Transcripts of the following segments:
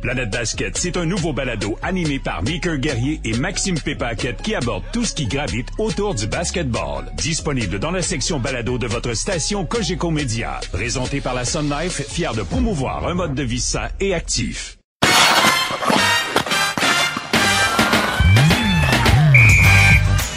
Planète Basket, c'est un nouveau balado animé par Mickey Guerrier et Maxime Pépaquette qui aborde tout ce qui gravite autour du basketball. Disponible dans la section balado de votre station Cogeco Média. Présenté par la Sun Life, fier de promouvoir un mode de vie sain et actif.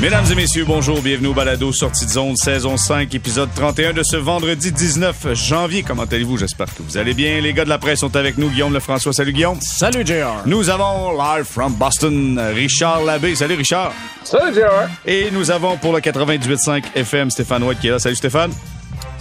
Mesdames et messieurs, bonjour, bienvenue au Balado Sortie de zone, saison 5, épisode 31 de ce vendredi 19 janvier. Comment allez-vous? J'espère que vous allez bien. Les gars de la presse sont avec nous. Guillaume Lefrançois, salut Guillaume. Salut JR. Nous avons live from Boston, Richard Labbé. Salut Richard. Salut JR. Et nous avons pour le 98.5 FM Stéphane White qui est là. Salut Stéphane.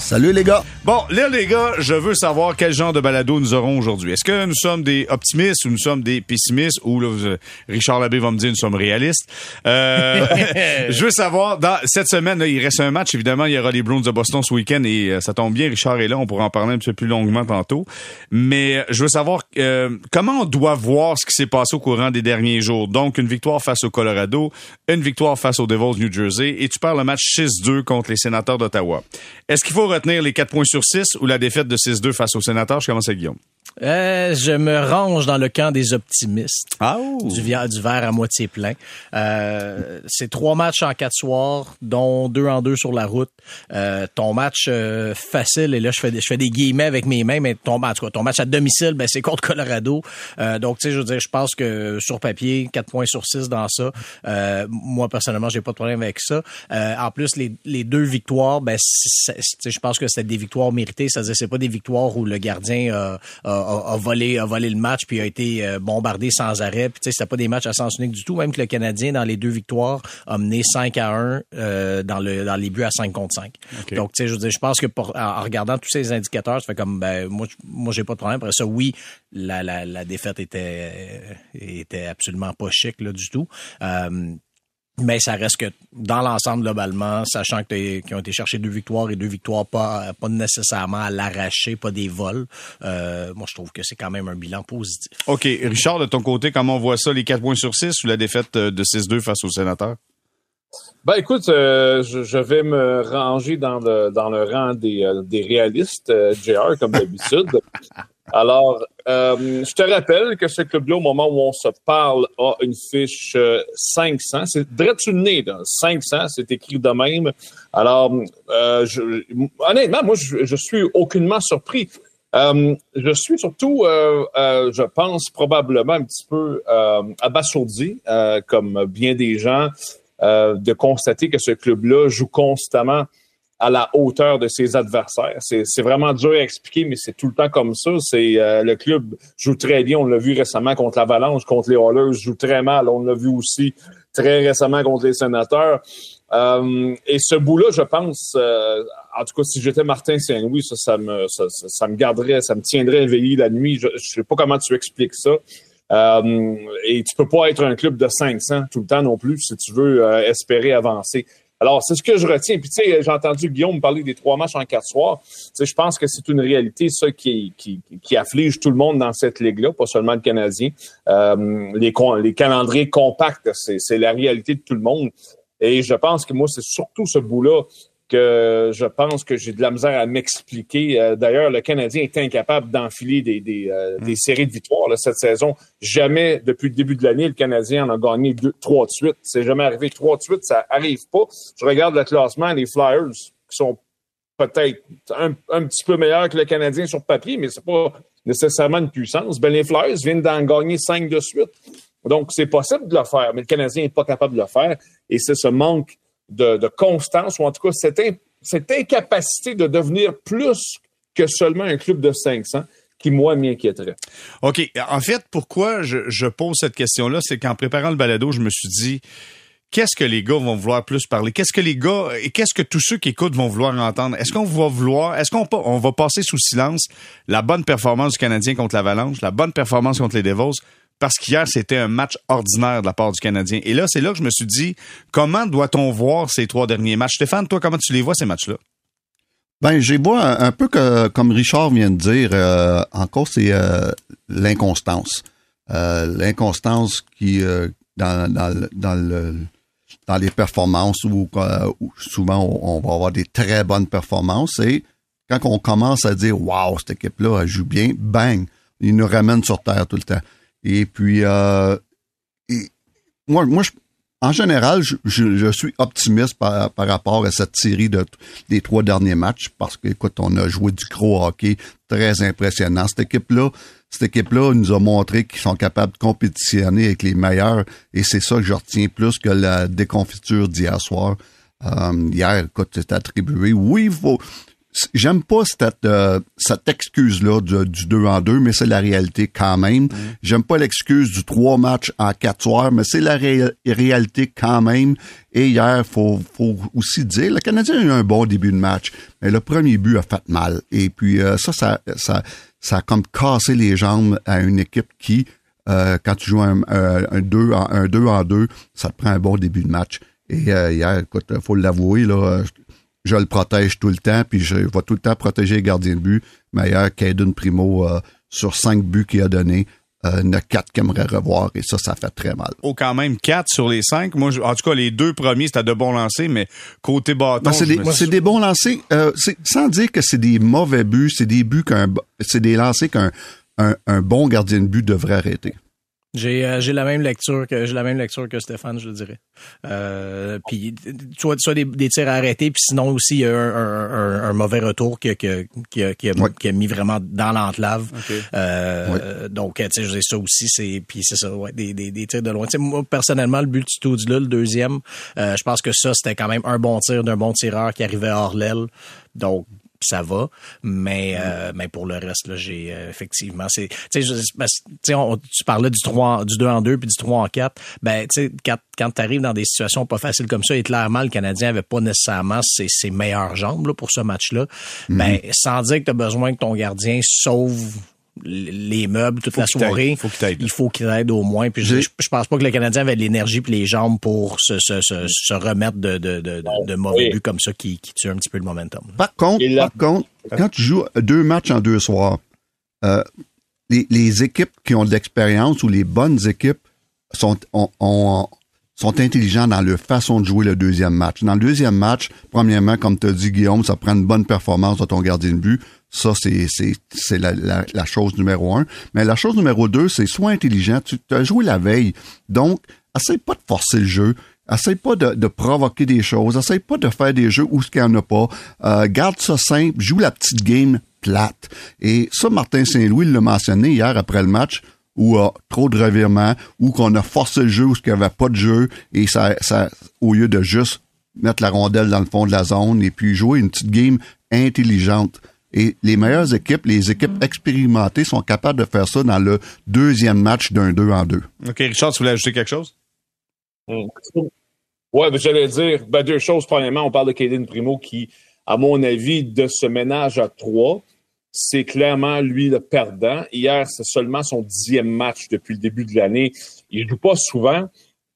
Salut les gars. Bon, là les gars, je veux savoir quel genre de balado nous aurons aujourd'hui. Est-ce que nous sommes des optimistes ou nous sommes des pessimistes? Ou là, vous- Richard Labbé va me dire nous sommes réalistes. Euh, je veux savoir dans cette semaine là, il reste un match évidemment, il y aura les Browns de Boston ce week-end et euh, ça tombe bien Richard est là, on pourra en parler un petit peu plus longuement tantôt. Mais euh, je veux savoir euh, comment on doit voir ce qui s'est passé au courant des derniers jours? Donc une victoire face au Colorado, une victoire face aux Devils New Jersey et tu perds le match 6-2 contre les Sénateurs d'Ottawa. Est-ce qu'il faut retenir les 4 points sur 6 ou la défaite de 6-2 face aux Sénateurs? Je commence avec Guillaume. Euh, je me range dans le camp des optimistes. Ah, Du, du verre à moitié plein. Euh, c'est trois matchs en quatre soirs, dont deux en deux sur la route. Euh, ton match euh, facile, et là je fais, des, je fais des guillemets avec mes mains, mais ton match, quoi, ton match à domicile, ben, c'est contre Colorado. Euh, donc, tu sais, je veux dire, je pense que sur papier, 4 points sur 6 dans ça. Euh, moi, personnellement, j'ai pas de problème avec ça. Euh, en plus, les, les deux victoires, ben, je pense que c'était des victoires méritées. C'est-à-dire, c'est pas des victoires où le gardien a, a- volé, a volé le match puis a été euh, bombardé sans arrêt. Puis, tu sais, c'était pas des matchs à sens unique du tout. Même que le Canadien, dans les deux victoires, a mené 5 à 1 euh, dans, le, dans les buts à 5 contre 5. Donc, tu sais, je veux dire, je pense que pour, en, en regardant tous ces indicateurs, ça fait comme, ben, moi, moi, j'ai pas de problème. Après ça, oui, la, la, la défaite était, était absolument pas chic, là, du tout. Euh, mais ça reste que dans l'ensemble globalement, sachant que qu'ils ont été chercher deux victoires et deux victoires pas pas nécessairement à l'arracher, pas des vols, euh, moi je trouve que c'est quand même un bilan positif. OK. Richard, de ton côté, comment on voit ça, les 4 points sur 6 ou la défaite euh, de 6-2 face aux Sénateurs? Ben écoute, euh, je, je vais me ranger dans le dans le rang des, euh, des réalistes, euh, JR, comme d'habitude. Alors, euh, je te rappelle que ce club-là, au moment où on se parle, a une fiche euh, 500. C'est direct sur le nez, là. 500, c'est écrit de même. Alors, euh, je, honnêtement, moi, je, je suis aucunement surpris. Euh, je suis surtout, euh, euh, je pense, probablement un petit peu euh, abasourdi, euh, comme bien des gens, euh, de constater que ce club-là joue constamment à la hauteur de ses adversaires. C'est vraiment dur à expliquer, mais c'est tout le temps comme ça. C'est euh, le club joue très bien. On l'a vu récemment contre l'Avalanche, contre les Oilers, joue très mal. On l'a vu aussi très récemment contre les Sénateurs. Euh, et ce bout-là, je pense, euh, en tout cas, si j'étais Martin Saint-Louis, ça, ça me, ça, ça- me garderait, ça me tiendrait éveillé la nuit. Je, je sais pas comment tu expliques ça. Euh, et tu peux pas être un club de 500 tout le temps non plus si tu veux euh, espérer avancer. Alors, c'est ce que je retiens. Puis, tu sais, j'ai entendu Guillaume parler des trois matchs en quatre soirs. Tu sais, je pense que c'est une réalité, ça, qui, afflige tout le monde dans cette ligue-là, pas seulement le Canadien. Euh, les, les calendriers compacts, c'est la réalité de tout le monde. Et je pense que moi, c'est surtout ce bout-là que je pense que j'ai de la misère à m'expliquer. Euh, D'ailleurs, le Canadien est incapable d'enfiler des, des, euh, des séries de victoires là, cette saison. Jamais, depuis le début de l'année, le Canadien en a gagné deux, trois de suite. C'est jamais arrivé. Trois de suite, ça arrive pas. Je regarde le classement, les Flyers, qui sont peut-être un, un petit peu meilleurs que le Canadien sur papier, mais c'est pas nécessairement une puissance. Ben, les Flyers viennent d'en gagner cinq de suite. Donc, c'est possible de le faire, mais le Canadien n'est pas capable de le faire. Et c'est ce manque de, constance, ou en tout cas cette, in- cette incapacité de devenir plus que seulement un club de 500 qui, moi, m'inquiéterait. OK. En fait, pourquoi je, pose cette question-là, c'est qu'en préparant le balado, je me suis dit, qu'est-ce que les gars vont vouloir plus parler? Qu'est-ce que les gars et qu'est-ce que tous ceux qui écoutent vont vouloir entendre? Est-ce qu'on va vouloir, est-ce qu'on on va passer sous silence la bonne performance du Canadien contre l'Avalanche, la bonne performance contre les Devils? Parce qu'hier, c'était un match ordinaire de la part du Canadien. Et là, c'est là que je me suis dit, comment doit-on voir ces trois derniers matchs? Stéphane, toi, comment tu les vois, ces matchs-là? Ben, j'ai vois un, peu comme Richard vient de dire, euh, encore c'est euh, l'inconstance. Euh, l'inconstance qui dans, dans, le- dans le dans les performances où, souvent on, va avoir des très bonnes performances et quand on commence à dire waouh cette équipe là elle joue bien bang il nous ramène sur terre tout le temps. Et puis, euh, moi, moi, en général, je, je, suis optimiste par, par, rapport à cette série de, des trois derniers matchs parce qu'écoute, on a joué du gros hockey très impressionnant. Cette équipe-là, cette équipe-là nous a montré qu'ils sont capables de compétitionner avec les meilleurs et c'est ça que je retiens plus que la déconfiture d'hier soir. Euh, hier, écoute, c'est attribué. Oui, il faut, J'aime pas cette, euh, cette excuse-là du, du 2 en 2, mais c'est la réalité quand même. Mm. J'aime pas l'excuse du trois matchs en quatre soirs, mais c'est la réalité quand même. Et hier, faut, faut aussi dire, le Canadien a eu un bon début de match, mais le premier but a fait mal. Et puis euh, ça, ça, ça, ça a comme cassé les jambes à une équipe qui, euh, quand tu joues un, un, 2 en, un 2 en 2, ça te prend un bon début de match. Et hier, écoute, faut l'avouer, là, je le protège tout le temps, puis je vais tout le temps protéger les gardiens de but. Meilleur qu'Aiden Primo euh, sur cinq buts qu'il a donné. Euh, il y en a quatre qu'il aimerait revoir et ça, ça fait très mal. Oh, quand même, quatre sur les cinq. Moi, en tout cas, les deux premiers, c'était de bons lancers, mais côté bâton. Ben, c'est des, des, bons lancers, euh, sans dire que c'est des mauvais buts, c'est des buts qu'un, c'est des lancers qu'un un bon gardien de but devrait arrêter. J'ai euh, j'ai la même lecture que j'ai la même lecture que Stéphane, je le dirais. Euh, puis soit soit des, des tirs arrêtés, puis sinon aussi il y a un, un, un, mauvais retour qui, qui, qui, a, qui, a, qui a mis vraiment dans l'enclave. Euh, Donc tu sais, ça aussi c'est puis c'est ça, ouais, des, des, des tirs de loin. sais moi personnellement le but du là, le deuxième, euh, je pense que ça c'était quand même un bon tir d'un bon tireur qui arrivait hors l'aile. Donc ça va. Mais, euh, mais pour le reste, là, j'ai euh, effectivement, c'est, tu sais, tu parlais du 3, du 2 en 2 puis du 3 en 4. Ben, tu sais, quand, quand tu arrives dans des situations pas faciles comme ça, et clairement, le Canadien avait pas nécessairement ses, ses meilleures jambes là, pour ce match-là, mm-hmm. ben, sans dire que tu as besoin que ton gardien sauve les meubles toute la soirée. Faut il faut qu'il aide au moins. Puis je, je, pense pas que le Canadien avait l'énergie et les jambes pour se, se, se, remettre de, de, de, de mauvais buts comme ça qui, qui tue un petit peu le momentum. Par contre, par contre, quand tu joues deux matchs en deux soirs, euh, les, les, équipes qui ont de l'expérience ou les bonnes équipes sont, ont, sont intelligents dans leur façon de jouer le deuxième match. Dans le deuxième match, premièrement, comme tu as dit, Guillaume, ça prend une bonne performance de ton gardien de but. Ça, c'est, c'est, c'est la, la, chose numéro un. Mais la chose numéro deux, c'est sois intelligent. Tu as joué la veille. Donc, essaye pas de forcer le jeu. Essaye pas de, de, provoquer des choses. Essaye pas de faire des jeux où ce qu'il n'y en a pas. Euh, garde ça simple. Joue la petite game plate. Et ça, Martin Saint-Louis l'a mentionné hier après le match où a trop de revirements, ou qu'on a forcé le jeu où il n'y avait pas de jeu, et ça, ça, au lieu de juste mettre la rondelle dans le fond de la zone et puis jouer une petite game intelligente. Et les meilleures équipes, les équipes expérimentées sont capables de faire ça dans le deuxième match d'un 2 en 2. OK, Richard, tu voulais ajouter quelque chose? Oui, Ouais, ben, j'allais dire ben, deux choses. Premièrement, on parle de Kaden Primo qui, à mon avis, de ce ménage à trois, c'est clairement lui le perdant. Hier, c'est seulement son dixième match depuis le début de l'année. Il joue pas souvent.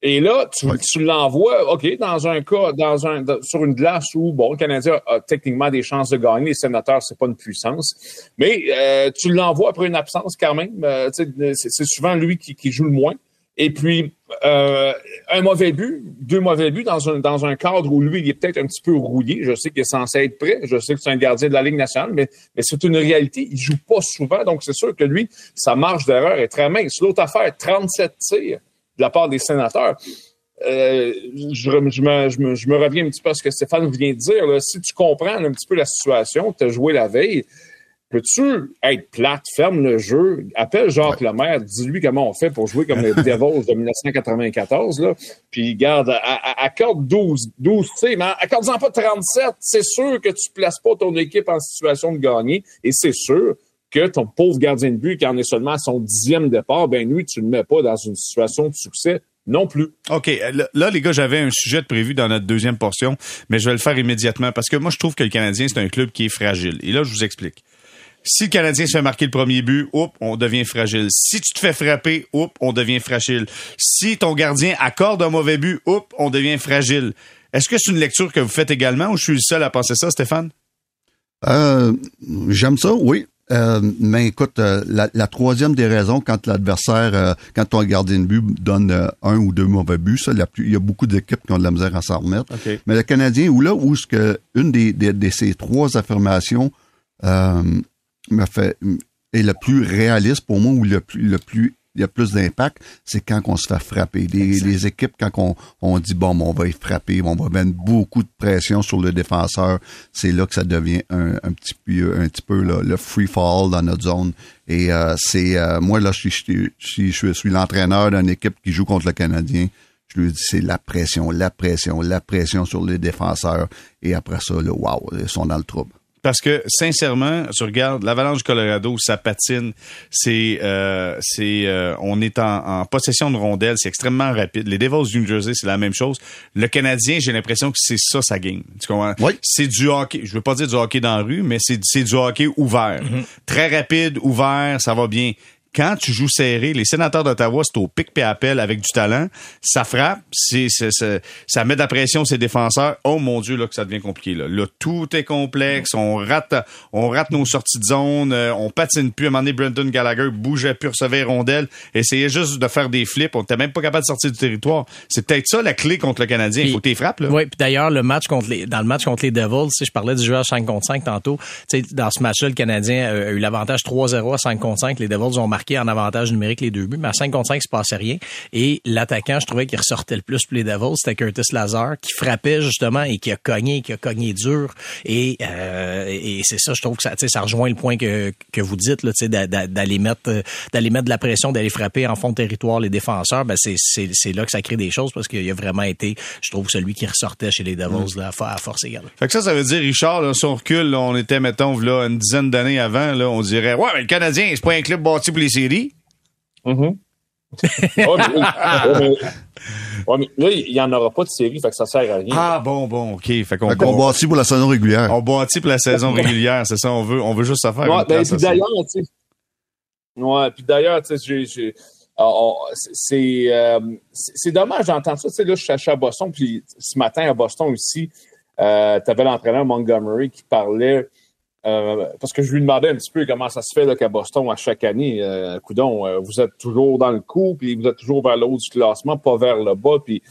Et là, tu, tu l'envoies, OK, dans un cas, dans un, sur une glace où, bon, le Canadien a techniquement des chances de gagner, les sénateurs, c'est pas une puissance, mais euh, tu l'envoies après une absence quand même. Euh, c'est souvent lui qui, qui, joue le moins. Et puis, euh, un mauvais but, deux mauvais buts dans un, dans un cadre où lui, il est peut-être un petit peu rouillé. Je sais qu'il est censé être prêt. Je sais que c'est un gardien de la Ligue nationale, mais, mais c'est une réalité. Il joue pas souvent. Donc, c'est sûr que lui, sa marge d'erreur est très mince. L'autre affaire, 37 tirs de la part des sénateurs. Euh, je, me, je, me, je, me, reviens un petit peu à ce que Stéphane vient de dire. Là. Si tu comprends un petit peu la situation, tu as joué la veille, peux-tu être plate, ferme le jeu, appelle Jacques ouais. Lemaire, dis-lui comment on fait pour jouer comme les Devils de 1994, là, puis garde, accorde 12, 12 mais accorde-en pas 37. C'est sûr que tu places pas ton équipe en situation de gagner, et c'est sûr que ton pauvre gardien de but, qui en est seulement à son dixième départ, ben lui, tu ne le mets pas dans une situation de succès non plus. OK. Là, les gars, j'avais un sujet de prévu dans notre deuxième portion, mais je vais le faire immédiatement parce que moi, je trouve que le Canadien, c'est un club qui est fragile. Et là, je vous explique. Si le Canadien se fait marquer le premier but, oups, on devient fragile. Si tu te fais frapper, oups, on devient fragile. Si ton gardien accorde un mauvais but, oups, on devient fragile. Est-ce que c'est une lecture que vous faites également ou je suis le seul à penser ça, Stéphane? Euh, j'aime ça, oui. Euh, mais écoute, euh, la, la, troisième des raisons, quand l'adversaire, euh, quand ton gardien de but donne euh, un ou deux mauvais buts, ça, il y a beaucoup d'équipes qui ont de la misère à s'en remettre. Mais le Canadien, ou là où ce que une des, des, de ces trois affirmations me fait est le plus réaliste pour moi ou le plus, le plus il y a plus d'impact, c'est quand on se fait frapper. Les, les équipes, quand on, on dit, bon, on va y frapper, on va mettre beaucoup de pression sur le défenseur, c'est là que ça devient un, un petit peu, un petit peu le free fall dans notre zone. Et euh, c'est, euh, moi, là, je suis, je, je suis l'entraîneur d'une équipe qui joue contre le Canadien. Je lui dis, c'est la pression, la pression, la pression sur les défenseurs. Et après ça, le wow, ils sont dans le trouble. Parce que sincèrement, tu regardes l'Avalanche du Colorado, ça patine, c'est euh, c'est euh, on est en, possession de rondelles, c'est extrêmement rapide. Les Devils du New Jersey, c'est la même chose. Le Canadien, j'ai l'impression que c'est ça sa game. Tu comprends? Oui. C'est du hockey, je veux pas dire du hockey dans la rue, mais c'est c'est du hockey ouvert. Très rapide, ouvert, ça va bien quand tu joues serré, les sénateurs d'Ottawa, c'est au pic et appel avec du talent. Ça frappe, c'est, ça met de la pression ses défenseurs. Oh mon Dieu, là, que ça devient compliqué. Là, là tout est complexe. On rate, on rate nos sorties de zone. Euh, on patine plus. À un moment donné, Brendan Gallagher bougeait plus, recevait rondelle, essayait juste de faire des flips. On n'était même pas capable de sortir du territoire. C'est peut-être ça la clé contre le Canadien. Il faut que tu frappes. Là. Oui, puis d'ailleurs, le match contre les, dans le match contre les Devils, si je parlais du joueur 5 contre 5 tantôt, dans ce match-là, le Canadien a eu l'avantage 3-0 à 5 contre 5. Les Devils ont marqué en avantage numérique les deux buts, mais à 5 contre 5, il se passait rien. Et l'attaquant, je trouvais qu'il ressortait le plus pour les Devils, c'était Curtis Lazar, qui frappait justement et qui a cogné, qui a cogné dur. Et, euh, et c'est ça, je trouve que ça, ça rejoint le point que, que vous dites, là, d'aller mettre, d'aller mettre de la pression, d'aller frapper en fond de territoire les défenseurs. Ben c'est, c'est, là que ça crée des choses parce qu'il a vraiment été, je trouve, celui qui ressortait chez les Devils là, à force égale. Fait que ça, ça veut dire, Richard, là, si on recule, on était, mettons, là, une dizaine d'années avant, là, on dirait, ouais, mais le Canadien, c'est pas un club bâti pour les séries. Mm mais, là, il n'y en aura pas de série, fait que ça sert à rien. Ah bon, bon, OK. Fait qu'on bâtit pour la saison régulière. On bâtit pour la saison régulière, c'est ça, on veut, on veut juste ça faire. Ouais, ben, puis d'ailleurs, tu sais. Ouais, puis d'ailleurs, tu sais, j'ai. Ah, c'est euh, c'est dommage d'entendre ça. Tu sais, là, je suis à Boston, puis ce matin à Boston aussi, euh, tu avais l'entraîneur Montgomery qui parlait euh, parce que je lui demandais un petit peu comment ça se fait qu'à Boston, à chaque année, euh, coudon, euh, vous êtes toujours dans le coup, puis vous êtes toujours vers le haut du classement, pas vers le bas. Puis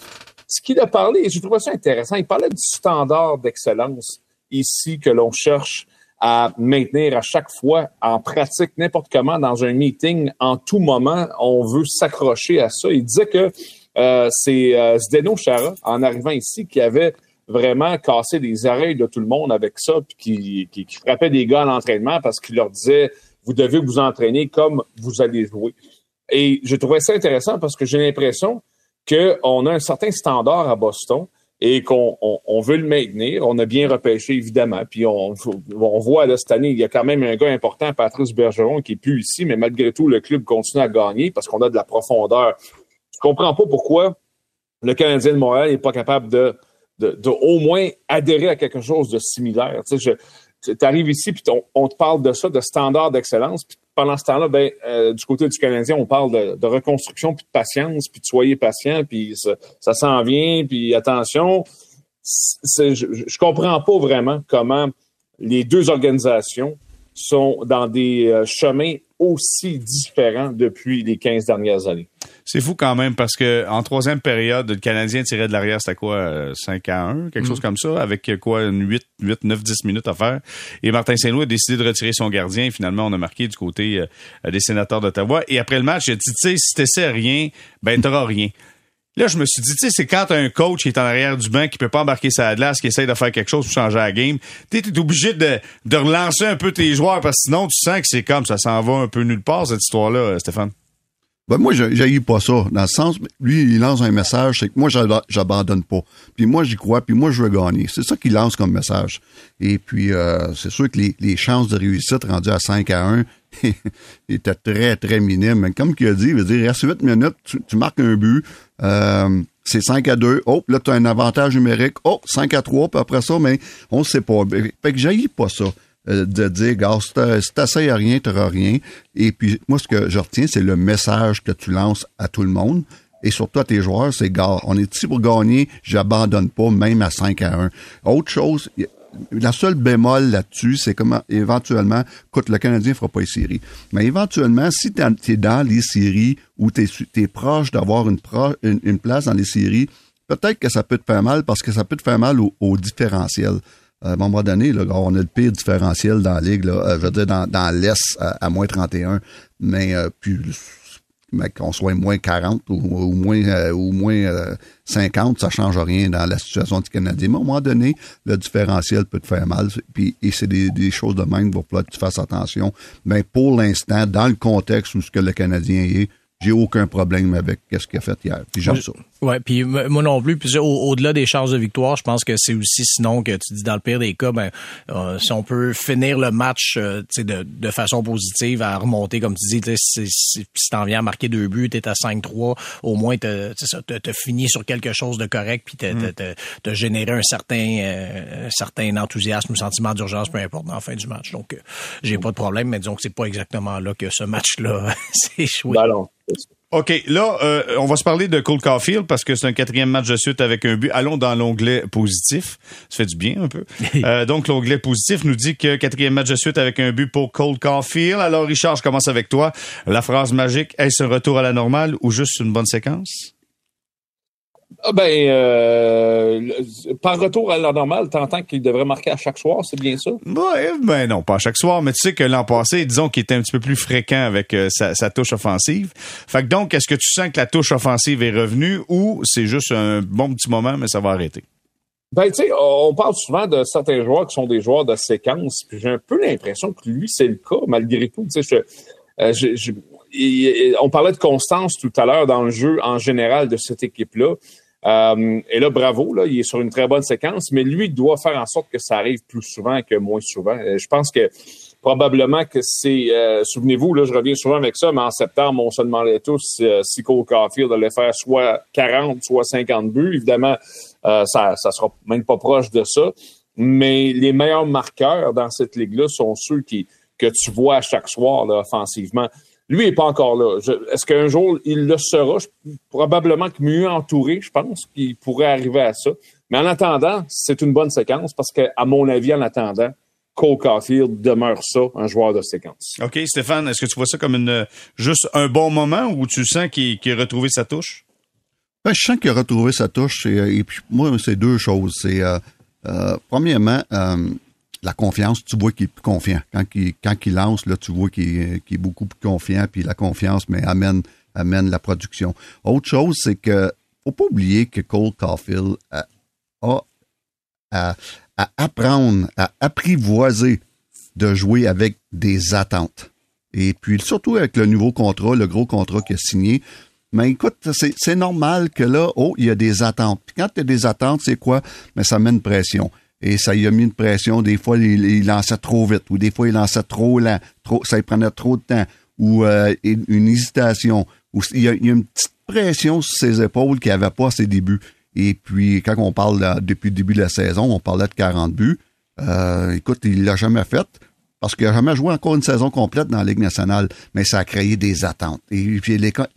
ce qu'il a parlé, j'ai trouvé ça intéressant, il parlait du standard d'excellence ici que l'on cherche à maintenir à chaque fois en pratique n'importe comment dans un meeting en tout moment. On veut s'accrocher à ça. Il disait que euh, c'est euh, Zdeno Chara, en arrivant ici, qui avait vraiment casser les oreilles de tout le monde avec ça, puis qui, qui, frappait des gars à l'entraînement parce qu'il leur disait vous devez vous entraîner comme vous allez jouer. Et je trouvais ça intéressant parce que j'ai l'impression qu'on a un certain standard à Boston et qu'on on, veut le maintenir. On a bien repêché, évidemment. Puis on, on voit là, cette année, il y a quand même un gars important, Patrice Bergeron, qui est plus ici, mais malgré tout, le club continue à gagner parce qu'on a de la profondeur. Je comprends pas pourquoi le Canadien de Montréal n'est pas capable de de, au moins adhérer à quelque chose de similaire. Tu sais, arrives ici, puis on, te parle de ça, de standard d'excellence, puis pendant ce temps-là, ben, euh, du côté du Canadien, on parle de, reconstruction, puis de patience, puis de soyez patient, puis ça, ça s'en vient, puis attention. je, je comprends pas vraiment comment les deux organisations sont dans des euh, chemins aussi différents depuis les 15 dernières années. C'est fou quand même parce que en troisième période, le Canadien tirait de l'arrière, c'était quoi, 5 euh, à 1, quelque chose mm. comme ça, avec euh, quoi, une 8, 8, 9, 10 minutes à faire. Et Martin Saint-Louis a décidé de retirer son gardien. finalement, on a marqué du côté des sénateurs d'Ottawa. Et après le match, a dit, tu sais, si t'essaies rien, ben t'auras rien. Là, je me suis dit, tu sais, c'est quand un coach qui est en arrière du banc, qui peut pas embarquer sa glace, qui essaye de faire quelque chose pour changer la game, tu es obligé de, de relancer un peu tes joueurs parce que sinon, tu sens que c'est comme ça s'en va un peu nulle part, cette histoire-là, Stéphane. Ben moi, j'ai pas ça. Dans le sens, lui, il lance un message, c'est que moi, j'abandonne pas. Puis moi, j'y crois, puis moi, je veux gagner. C'est ça qu'il lance comme message. Et puis, euh, c'est sûr que les, chances de réussite rendues à 5 à 1 étaient très, très minimes. Mais comme il a dit, il veut dire, reste 8 minutes, tu, marques un but, euh, c'est 5 à 2. Oh, là, tu as un avantage numérique. Oh, 5 à 3, puis après ça, mais on ne sait pas. Fait que j'aille pas ça. Euh, de dire, gars, si t'essayes à rien, t'auras rien. Et puis, moi, ce que je retiens, c'est le message que tu lances à tout le monde. Et surtout à tes joueurs, c'est, gars, on est ici pour gagner, j'abandonne pas, même à 5 à 1. Autre chose, la seule bémol là-dessus, c'est comment éventuellement, écoute, le Canadien fera pas les séries. Mais éventuellement, si tu es dans les séries ou tu es, proche d'avoir une, place dans les séries, peut-être que ça peut te faire mal parce que ça peut te faire mal au différentiel. À un moment donné, là, on a le pire différentiel dans la ligue, là, euh, je veux dire, dans, dans l'Est à, moins 31, mais euh, puis qu'on soit moins 40 ou, moins euh, ou moins 50, ça change rien dans la situation du Canadien. Mais à un moment donné, le différentiel peut te faire mal. Puis, et c'est des, des, choses de même, il va falloir que tu fasses attention. Mais pour l'instant, dans le contexte où ce que le Canadien est, j'ai aucun problème avec ce qu'il a fait hier. Puis j'aime ça. Ouais, puis moi non plus. Puis au-delà des chances de victoire, je pense que c'est aussi sinon que tu dis dans le pire des cas, ben euh, si on peut finir le match euh, de, de façon positive à remonter, comme tu dis, si, si, si t'en viens à marquer deux buts, t'es à 5-3, au moins t'as as, fini sur quelque chose de correct, puis t'as mm. généré un certain euh, certain enthousiasme, un sentiment d'urgence, peu importe, dans la fin du match. Donc euh, j'ai pas de problème, mais disons que c'est pas exactement là que ce match-là s'est joué. Ben OK, là, euh, on va se parler de Cole Caulfield parce que c'est un quatrième match de suite avec un but. Allons dans l'onglet positif. Ça fait du bien un peu. euh, donc, l'onglet positif nous dit que quatrième match de suite avec un but pour Cole Caulfield. Alors, Richard, je commence avec toi. La phrase magique, est-ce un retour à la normale ou juste une bonne séquence? Ah ben, euh, par retour à la normale, t'entends qu'il devrait marquer à chaque soir, c'est bien ça? Ouais, ben non, pas à chaque soir, mais tu sais que l'an passé, disons qu'il était un petit peu plus fréquent avec euh, sa, touche offensive. Fait que donc, est-ce que tu sens que la touche offensive est revenue ou c'est juste un bon petit moment, mais ça va arrêter? Ben, tu sais, on parle souvent de certains joueurs qui sont des joueurs de séquence, puis j'ai un peu l'impression que lui, c'est le cas, malgré tout. Tu sais, je, euh, on parlait de constance tout à l'heure dans le jeu en général de cette équipe-là. Euh, et là, bravo, là, il est sur une très bonne séquence, mais lui doit faire en sorte que ça arrive plus souvent que moins souvent. Euh, je pense que probablement que c'est, euh, souvenez-vous, là, je reviens souvent avec ça, mais en septembre, on se demandait tous si Cole Caulfield allait faire soit 40, soit 50 buts. Évidemment, ça, ça sera même pas proche de ça. Mais les meilleurs marqueurs dans cette ligue-là sont ceux qui que tu vois à chaque soir là, offensivement. Lui n'est pas encore là. Est-ce qu'un jour il le sera? probablement que mieux entouré, je pense qu'il pourrait arriver à ça. Mais en attendant, c'est une bonne séquence parce que, à mon avis, en attendant, Cole Caulfield demeure ça, un joueur de séquence. OK, Stéphane, est-ce que tu vois ça comme une juste un bon moment ou tu sens qu'il a retrouvé sa touche? Ben, je sens qu'il a retrouvé sa touche et, puis moi, c'est deux choses. C'est euh, euh, premièrement, euh, la confiance, tu vois qu'il est plus confiant. Quand il, lance, là, tu vois qu'il est, beaucoup plus confiant, puis la confiance, mais amène, la production. Autre chose, c'est que faut pas oublier que Cole Caulfield a, à, apprendre, à apprivoiser de jouer avec des attentes. Et puis surtout avec le nouveau contrat, le gros contrat qu'il a signé. Mais écoute, c'est normal que là, oh, il y a des attentes. Puis quand il y a des attentes, c'est quoi? Mais ça met une pression et ça y a mis une pression. Des fois, il, lançait trop vite ou des fois, il lançait trop lent. Trop, ça lui prenait trop de temps ou euh, une hésitation. Ou, il, y a, une petite pression sur ses épaules qu'il n'avait pas à ses débuts. Et puis, quand on parle depuis le début de la saison, on parlait de 40 buts. Euh, écoute, il l'a jamais fait parce qu'il n'a jamais joué encore une saison complète dans la Ligue nationale, mais ça a créé des attentes. Et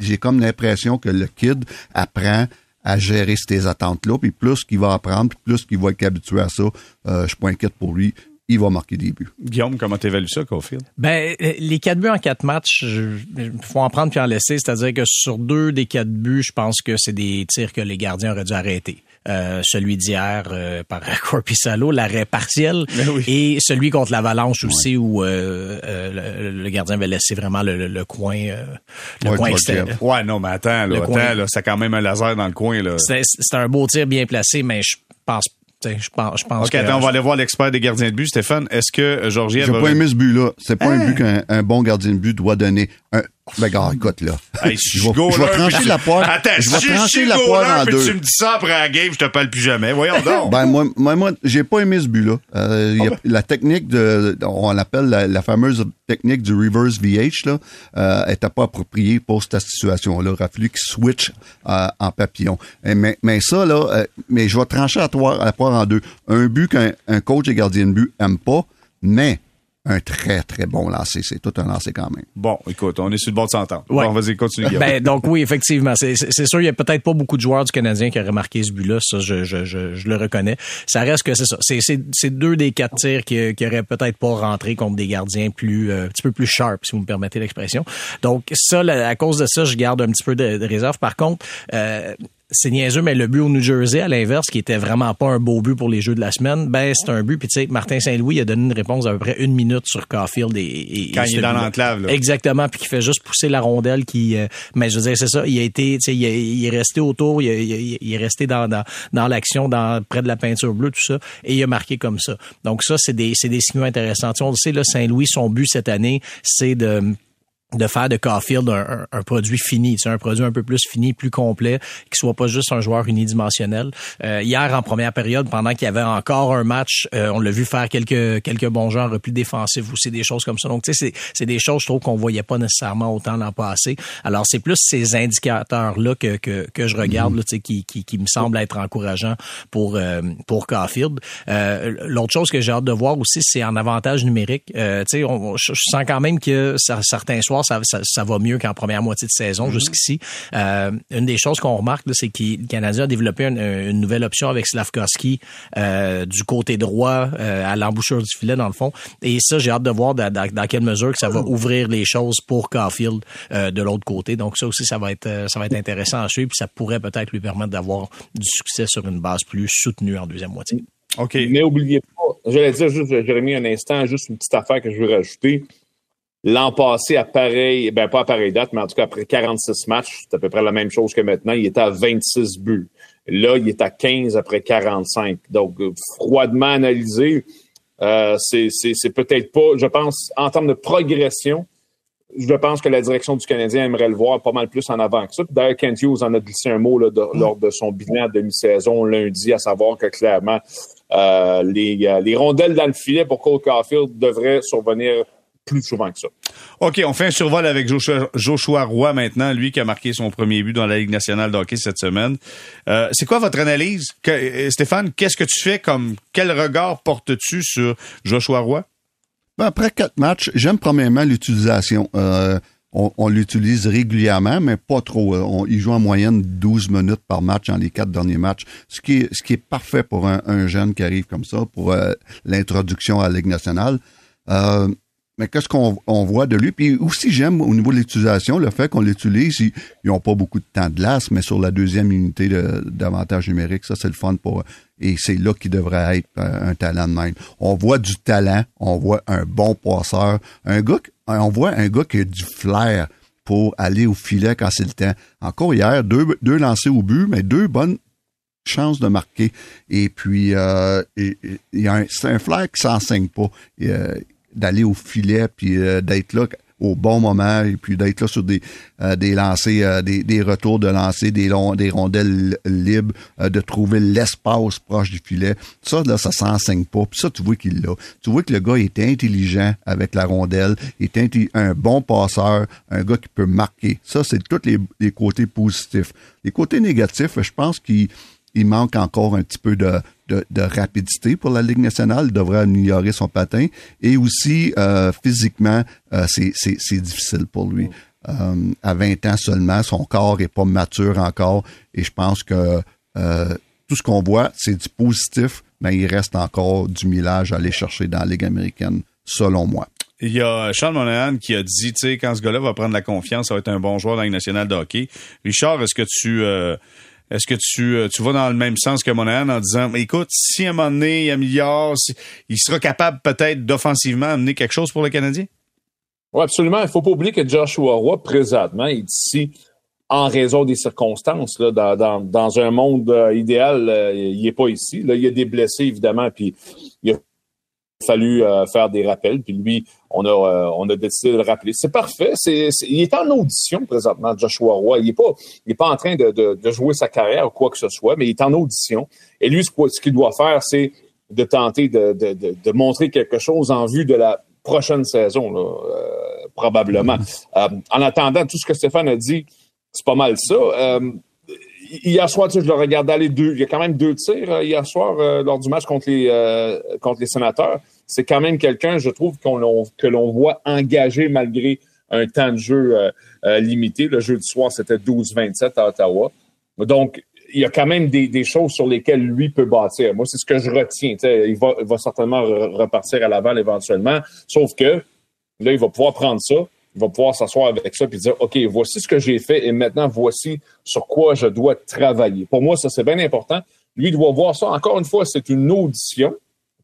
j'ai comme l'impression que le kid apprend à gérer ces attentes-là. Puis plus qu'il va apprendre, puis plus qu'il va être habitué à ça, euh, je suis pas inquiète pour lui. Il va marquer des buts. Guillaume, comment t'évalues ça, Caulfield? Ben, euh, les quatre buts en quatre matchs, il faut en prendre puis en laisser. C'est-à-dire que sur deux des quatre buts, je pense que c'est des tirs que les gardiens auraient dû arrêter. Euh, celui d'hier euh, par Corpissalo, l'arrêt partiel, ben et celui contre l'Avalanche aussi où euh, le, gardien avait laissé vraiment le, coin, le coin externe. Ouais, non, mais attends, là, attends, là, c'est quand même un laser dans le coin. là. C'est un beau tir bien placé, mais je pense je pense, je pense OK, attends, on va aller voir l'expert des gardiens de but, Stéphane. Est-ce que Georgien... J'ai pas aimé ce but-là. C'est pas un hein? but qu'un bon gardien de but doit donner. Un, ben, gars, écoute, là. je, vais, je vais trancher la poire. Attends, je vais trancher la poire en deux. tu me dis ça après la game, je te parle plus jamais. Voyons donc. ben, moi, moi, moi j'ai pas aimé ce but-là. Euh, ah la technique de, on l'appelle la, fameuse technique du reverse VH, là, euh, était pas appropriée pour cette situation-là. Il a fallu qu'il switch euh, en papillon. Et, mais, mais ça, là, euh, mais je vais trancher la poire, la poire en deux. Un but qu'un coach et gardien de but aime pas, mais un très, très bon lancer. C'est tout un lancer quand même. Bon, écoute, on est sur le bord de s'entendre. Bon, vas-y, continue. Ben, donc oui, effectivement. C'est sûr, il y a peut-être pas beaucoup de joueurs du Canadien qui auraient marqué ce but-là. Ça, je, je, je, le reconnais. Ça reste que c'est ça. C'est deux des quatre tirs qui, qui auraient peut-être pas rentré contre des gardiens plus, euh, un petit peu plus sharp, si vous me permettez l'expression. Donc ça, à cause de ça, je garde un petit peu de, réserve. Par contre, euh, c'est niaiseux, mais le but au New Jersey, à l'inverse, qui était vraiment pas un beau but pour les Jeux de la semaine, ben c'est un but. Puis tu sais, Martin Saint-Louis a donné une réponse d'à peu près une minute sur Caulfield et, quand il est dans l'enclave. Exactement, puis qui fait juste pousser la rondelle. Qui, euh, mais je veux dire, c'est ça. Il a été, tu sais, il, est resté autour, il, il, est resté dans dans, dans l'action, dans près de la peinture bleue, tout ça, et il a marqué comme ça. Donc ça, c'est des c'est des signaux intéressants. On le sait, là, Saint-Louis, son but cette année, c'est de de faire de Caulfield un, un, produit fini, c'est un produit un peu plus fini, plus complet, qui soit pas juste un joueur unidimensionnel. Euh, hier, en première période, pendant qu'il y avait encore un match, euh, on l'a vu faire quelques quelques bons jeux en repli défensif aussi, des choses comme ça. Donc, tu sais, c'est des choses, je trouve, qu'on voyait pas nécessairement autant l'an passé. Alors, c'est plus ces indicateurs-là que, que, que je regarde, là, qui, qui, qui me semblent être encourageants pour, euh, pour Caulfield. Euh, L'autre chose que j'ai hâte de voir aussi, c'est en avantage numérique. tu sais, je sens quand même que certains soirs, ça, ça, va mieux qu'en première moitié de saison mm-hmm. jusqu'ici. Euh, une des choses qu'on remarque, c'est que le Canadien a développé une, nouvelle option avec Slavkovski euh, du côté droit euh, à l'embouchure du filet, dans le fond. Et ça, j'ai hâte de voir dans, dans, quelle mesure que ça va ouvrir les choses pour Caulfield de l'autre côté. Donc ça aussi, ça va être ça va être intéressant à suivre. Puis ça pourrait peut-être lui permettre d'avoir du succès sur une base plus soutenue en deuxième moitié. OK. Mais oubliez pas, j'allais dire juste, Jérémy, un instant, juste une petite affaire que je veux rajouter. L'an passé, à pareil, ben pas à pareille date, mais en tout cas après 46 matchs, c'est à peu près la même chose que maintenant. Il était à 26 buts. Là, il est à 15 après 45. Donc, froidement analysé, euh, c'est peut-être pas, je pense, en termes de progression, je pense que la direction du Canadien aimerait le voir pas mal plus en avant que ça. D'ailleurs, Kent Hughes en a glissé un mot là, lors de son bilan de demi-saison lundi, à savoir que clairement, euh, les, euh, les rondelles dans le filet pour Cole Caulfield devraient survenir plus souvent que ça. OK, on fait un survol avec Joshua, Roy maintenant, lui qui a marqué son premier but dans la Ligue nationale de hockey cette semaine. Euh, c'est quoi votre analyse? Euh, Stéphane, qu'est-ce que tu fais comme... Quel regard portes-tu sur Joshua Roy? Ben, après quatre matchs, j'aime premièrement l'utilisation. Euh, on, l'utilise régulièrement, mais pas trop. il joue en moyenne 12 minutes par match dans les quatre derniers matchs, ce qui est, ce qui est parfait pour un, jeune qui arrive comme ça, pour l'introduction à la Ligue nationale. Euh, mais qu'est-ce qu'on voit de lui? Puis aussi, j'aime au niveau de l'utilisation, le fait qu'on l'utilise, ils n'ont pas beaucoup de temps de glace, mais sur la deuxième unité d'avantage numérique, ça, c'est le fun pour Et c'est là qu'il devrait être un talent de même. On voit du talent, on voit un bon passeur, un gars, on voit un gars qui a du flair pour aller au filet quand c'est le temps. Encore hier, deux, deux lancés au but, mais deux bonnes chances de marquer. Et puis, euh, c'est un flair qui s'enseigne pas. Euh, d'aller au filet puis euh, d'être là au bon moment et puis d'être là sur des euh, des lancers euh, des, des, retours de lancer des des rondelles libres de trouver l'espace proche du filet. Ça là ça s'enseigne pas puis ça tu vois qu'il l'a. Tu vois que le gars est intelligent avec la rondelle est un bon passeur un gars qui peut marquer. Ça c'est tous les, les côtés positifs. Les côtés négatifs je pense qu'il il manque encore un petit peu de, de, rapidité pour la Ligue nationale. Il devrait améliorer son patin. Et aussi, euh, physiquement, euh, c'est difficile pour lui. Euh, à 20 ans seulement, son corps est pas mature encore. Et je pense que tout ce qu'on voit, c'est du positif, mais il reste encore du millage à aller chercher dans la Ligue américaine, selon moi. Il y a Charles Monahan qui a dit, tu sais, quand ce gars-là va prendre la confiance, ça va être un bon joueur dans la Ligue nationale de hockey. Richard, est-ce que tu est-ce que tu, euh, tu vas dans le même sens que Monahan en disant, écoute, si à un moment donné, il améliore, il sera capable peut-être d'offensivement amener quelque chose pour le Canadien? Oui, absolument. Il faut pas oublier que Joshua Roy, présentement, est ici en raison des circonstances. Là, dans, dans, un monde euh, idéal, euh, il n'est pas ici. Là, il y a des blessés, évidemment, puis il a fallu faire des rappels. Puis lui, on a, euh, on a décidé de le rappeler. C'est parfait. C'est, il est en audition présentement, Joshua Roy. Il n'est pas, il est pas en train de, de, de, jouer sa carrière ou quoi que ce soit, mais il est en audition. Et lui, ce qu'il doit faire, c'est de tenter de, de, de, montrer quelque chose en vue de la prochaine saison, là, euh, probablement. Mm-hmm. Euh, en attendant, tout ce que Stéphane a dit, c'est pas mal ça. Hier soir, tu sais, je le regardais aller deux. Il y a quand même deux tirs hier soir lors du match contre les contre les sénateurs c'est quand même quelqu'un, je trouve, que l'on voit engagé malgré un temps de jeu euh, euh, limité. Le jeu du soir, c'était 12-27 à Ottawa. Donc, il y a quand même des, choses sur lesquelles lui peut bâtir. Moi, c'est ce que je retiens. il va, va certainement repartir à l'avant éventuellement. Sauf que là, il va pouvoir prendre ça. Il va pouvoir s'asseoir avec ça et dire, OK, voici ce que j'ai fait et maintenant voici sur quoi je dois travailler. Pour moi, ça, c'est bien important. Lui, doit voir ça. Encore une fois, c'est une audition.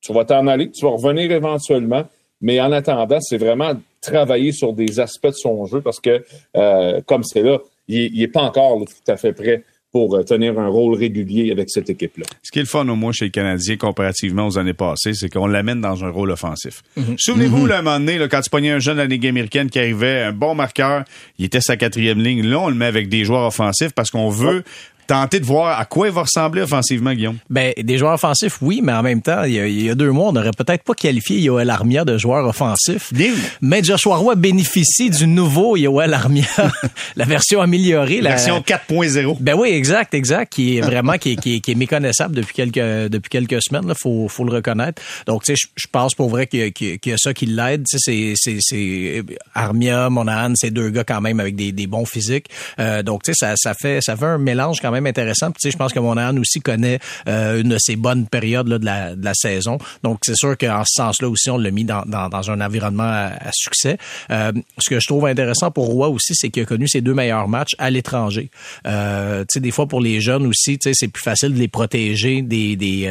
Tu vas t'en aller, tu vas revenir éventuellement. Mais en attendant, c'est vraiment travailler sur des aspects de son jeu parce que, euh, comme c'est là, il n'est pas encore tout à fait prêt pour euh, tenir un rôle régulier avec cette équipe-là. Ce qui est le fun au moins chez les Canadiens comparativement aux années passées, c'est qu'on l'amène dans un rôle offensif. Souvenez-vous, mhm. là, un moment donné, là, quand tu pognais un jeune de la Ligue américaine qui arrivait, un bon marqueur, il était sa quatrième ligne. Là, on le met avec des joueurs offensifs parce qu'on veut tenter de voir à quoi il va ressembler offensivement, Guillaume? Ben, des joueurs offensifs, oui, mais en même temps, il y a, deux mois, on n'aurait peut-être pas qualifié Yoel Armia de joueur offensif. Mais Joshua Roy bénéficie du nouveau Yoel Armia, la version améliorée. La version 4.0. Ben oui, exact, exact, qui est vraiment, qui est, qui est, méconnaissable depuis quelques, depuis quelques semaines, il faut, faut le reconnaître. Donc, tu sais, je pense pour vrai qu'il y, a ça qui l'aide. Tu sais, c'est Armia, Monahan, ces deux gars quand même avec des, des bons physiques. Euh, donc, tu sais, ça, ça fait, ça fait un mélange quand même même intéressant. Puis, tu sais, je pense que Monahan aussi connaît euh, une de ses bonnes périodes là, de, la, de la saison. Donc, c'est sûr qu'en ce sens-là aussi, on l'a mis dans, dans, dans, un environnement à, succès. Euh, ce que je trouve intéressant pour Roy aussi, c'est qu'il a connu ses deux meilleurs matchs à l'étranger. Euh, tu sais, des fois, pour les jeunes aussi, tu sais, c'est plus facile de les protéger des, des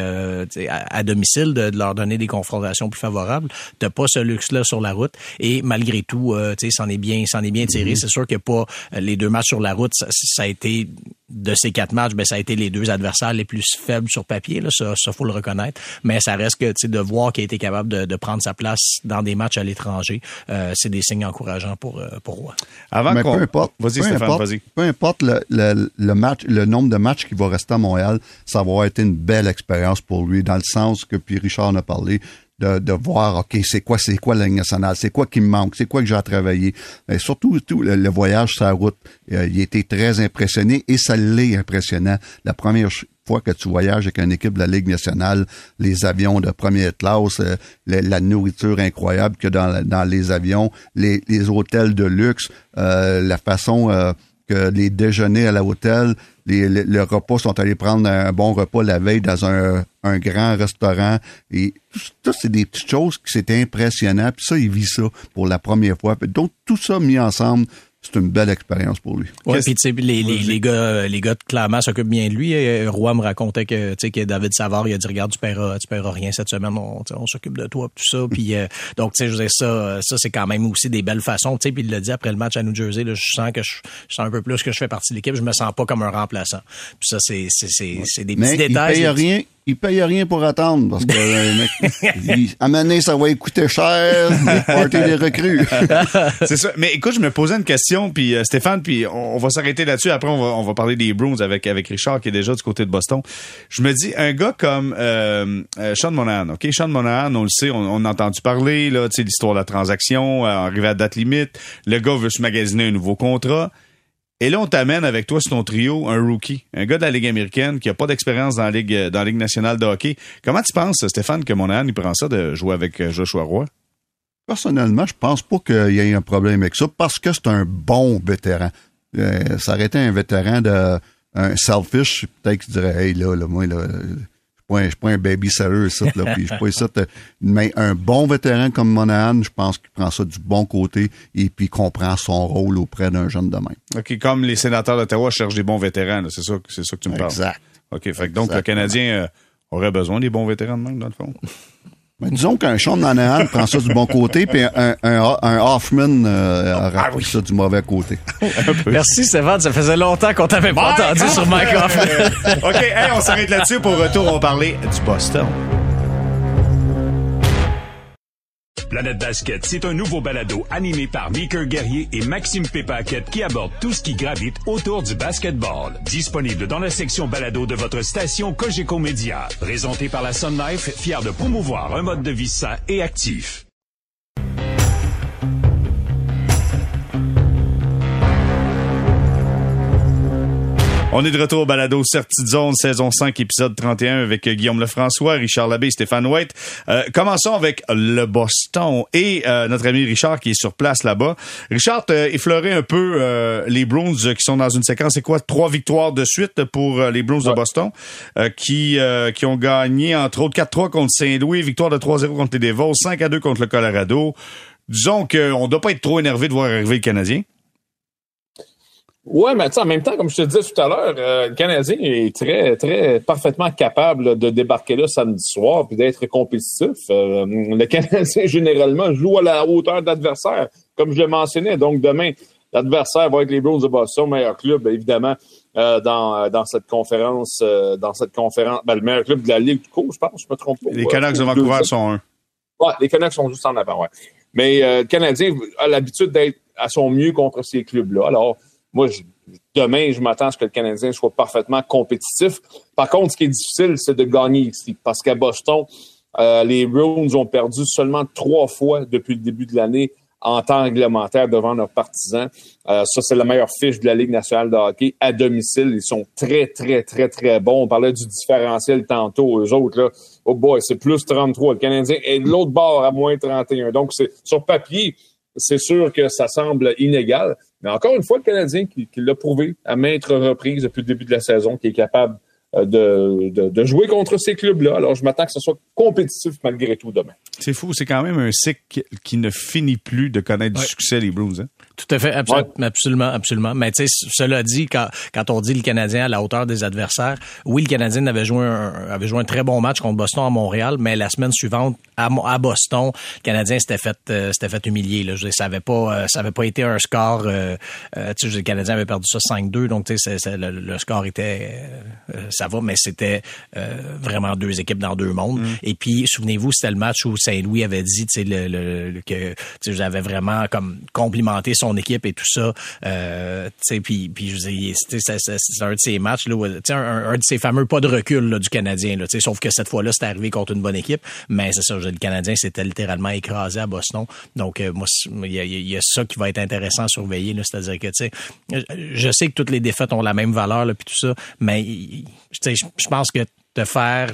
à, domicile, de, leur donner des confrontations plus favorables. T'as pas ce luxe-là sur la route. Et malgré tout, tu sais, s'en est bien, s'en est bien tiré. Mm-hmm. C'est sûr que pas les deux matchs sur la route, ça, ça a été de ces quatre matchs, ben, ça a été les deux adversaires les plus faibles sur papier, là, ça, ça faut le reconnaître. Mais ça reste que de voir qu'il a été capable de, de, prendre sa place dans des matchs à l'étranger, euh, c'est des signes encourageants pour, euh, pour Roy. Avant peu importe, vas-y Stéphane, vas-y. Peu importe le, le, le, match, le nombre de matchs qui va rester à Montréal, ça va être une belle expérience pour lui, dans le sens que puis Richard en a parlé, de, voir, OK, c'est quoi, c'est quoi la ligne nationale, c'est quoi qui me manque, c'est quoi que j'ai à travailler? Mais surtout, tout, le, voyage sur la route, euh, il était très impressionné et ça l'est impressionnant. La première fois que tu voyages avec une équipe de la Ligue nationale, les avions de première classe, euh, la, nourriture incroyable que dans, dans les avions, les, les hôtels de luxe, euh, la façon que les déjeuners à l'hôtel, les, le, repas sont allés prendre un bon repas la veille dans un, grand restaurant. Et tout ça, c'est des petites choses qui c'était impressionnant. Puis ça, il vit ça pour la première fois. Donc, tout ça mis ensemble, c'est une belle expérience pour lui. Ouais, puis tu sais les, les, les, gars les gars clairement s'occupent bien de lui. Euh, Roy me racontait que tu sais que David Savard il a dit regarde tu paieras tu paieras rien cette semaine on, on s'occupe de toi tout ça puis euh, donc tu sais je disais ça ça c'est quand même aussi des belles façons tu sais puis il l'a dit après le match à New Jersey là, je sens que je, sens un peu plus que je fais partie de l'équipe je me sens pas comme un remplaçant. Puis ça c'est c'est c'est, c'est des petits détails. Il paye rien il paye rien pour attendre parce que euh, mec, à mener ça va coûter cher, parties des recrues. c'est ça. Mais écoute, je me posais une question, puis euh, Stéphane, puis on, va s'arrêter là-dessus. Après, on va, on va parler des Bruins avec avec Richard qui est déjà du côté de Boston. Je me dis, un gars comme euh, euh Sean Monahan, ok, Sean Monahan, on le sait, on, a entendu parler là, tu sais, l'histoire de la transaction, arrivé à date limite. Le gars veut se magasiner un nouveau contrat. Et là, on t'amène avec toi sur ton trio un rookie, un gars de la Ligue américaine qui a pas d'expérience dans la Ligue dans la Ligue nationale de hockey. Comment tu penses, Stéphane, que Monahan il prend ça de jouer avec euh, Joshua Roy? Personnellement, je pense pas qu'il y ait un problème avec ça parce que c'est un bon vétéran. Euh, ça aurait été un vétéran de un selfish, peut-être qu'il dirait Hey là, là, moi, là, je suis pas un baby sérieux, ça, là, puis je suis pas ça. Mais un bon vétéran comme Monahan, je pense qu'il prend ça du bon côté et puis comprend son rôle auprès d'un jeune de même. OK, comme les sénateurs d'Ottawa cherchent des bons vétérans, c'est ça, c'est ça que tu me parles. Exact. OK, fait donc le Canadien euh, aurait besoin des bons vétérans de même, dans le fond? Disons qu'un Sean Monahan prend ça du bon côté, puis un, un, un Hoffman euh, ah, ça du mauvais côté. Merci Stéphane, ça faisait longtemps qu'on t'avait pas entendu sur Mike Hoffman. OK, on s'arrête là-dessus. Pour retour, on va parler du Boston. Planète Basket, c'est un nouveau balado animé par Mickey Guerrier et Maxime Pépaquette qui aborde tout ce qui gravite autour du basketball. Disponible dans la section balado de votre station Cogeco Média. Présenté par la Sun Life, fier de promouvoir un mode de vie sain et actif. On est de retour au balado Certitude Zone, saison 5, épisode 31 avec Guillaume Lefrançois, Richard Labbé et Stéphane White. Euh, commençons avec le Boston et euh, notre ami Richard qui est sur place là-bas. Richard, euh, effleurer un peu euh, les Bruins qui sont dans une séquence, c'est quoi? Trois victoires de suite pour les Bruins de Boston qui, qui ont gagné entre autres 4-3 contre Saint-Louis, victoire de 3-0 contre les Devils, 5-2 contre le Colorado disons qu'on ne doit pas être trop énervé de voir arriver le Canadien. Ouais, mais en même temps, comme je te disais tout à l'heure, euh, le Canadien est très, très parfaitement capable de débarquer là samedi soir puis d'être compétitif. Euh, le Canadien, généralement, joue à la hauteur de l'adversaire, comme je le mentionnais. Donc, demain, l'adversaire va être les Bruins de Boston, meilleur club, évidemment, euh, dans, dans cette conférence, dans cette conférence, ben, le meilleur club de la Ligue du coup, je pense, je me trompe pas. Les Canucks de Vancouver sont un. Ouais, les Canucks sont juste en avant, ouais. Mais le Canadien a l'habitude d'être à son mieux contre ces clubs-là. Alors, moi, demain, je m'attends à ce que le Canadien soit parfaitement compétitif. Par contre, ce qui est difficile, c'est de gagner ici. Parce qu'à Boston, euh, les Bruins ont perdu seulement trois fois depuis le début de l'année en temps réglementaire devant leurs partisans. Euh, ça, c'est la meilleure fiche de la Ligue nationale de hockey à domicile. Ils sont très, très, très, très bons. On parlait du différentiel tantôt. Eux autres, là, oh boy, c'est plus 33. Le Canadien est de l'autre bord à moins 31. Donc, c'est sur papier, c'est sûr que ça semble inégal. Mais encore une fois, le Canadien qui, l'a prouvé à maintes reprises depuis le début de la saison, qui est capable euh, de, de, jouer contre ces clubs-là. Alors, je m'attends que ce soit compétitif malgré tout demain. C'est fou, c'est quand même un cycle qui ne finit plus de connaître du succès, les Blues. Hein? Tout à fait, absolument, absolument. Mais tu sais, cela dit, quand, quand on dit le Canadien à la hauteur des adversaires, oui, le Canadien avait joué un, avait joué un très bon match contre Boston à Montréal, mais la semaine suivante à, à Boston, le Canadien s'était fait, euh, s'était fait humilier. Là. Je ça avait pas, euh, ça avait pas été un score. Euh, euh tu sais, le Canadien avait perdu ça 5-2, donc tu sais, le, le, score était, ça va, mais c'était vraiment deux équipes dans deux mondes. Mm. Et puis, souvenez-vous, c'était le match où Saint-Louis avait dit, tu sais, le, le, que, tu sais, j'avais vraiment comme complimenté son équipe et tout ça. Euh, puis, puis je c'est un de ces matchs, là, un, de ces fameux pas de recul là, du Canadien. Là, sauf que cette fois-là, c'était arrivé contre une bonne équipe. Mais c'est ça, le Canadien s'était littéralement écrasé à Boston. Donc, euh, moi, il y, a ça qui va être intéressant à surveiller. C'est-à-dire que, tu sais, je sais que toutes les défaites ont la même valeur, puis tout ça, mais je pense que de faire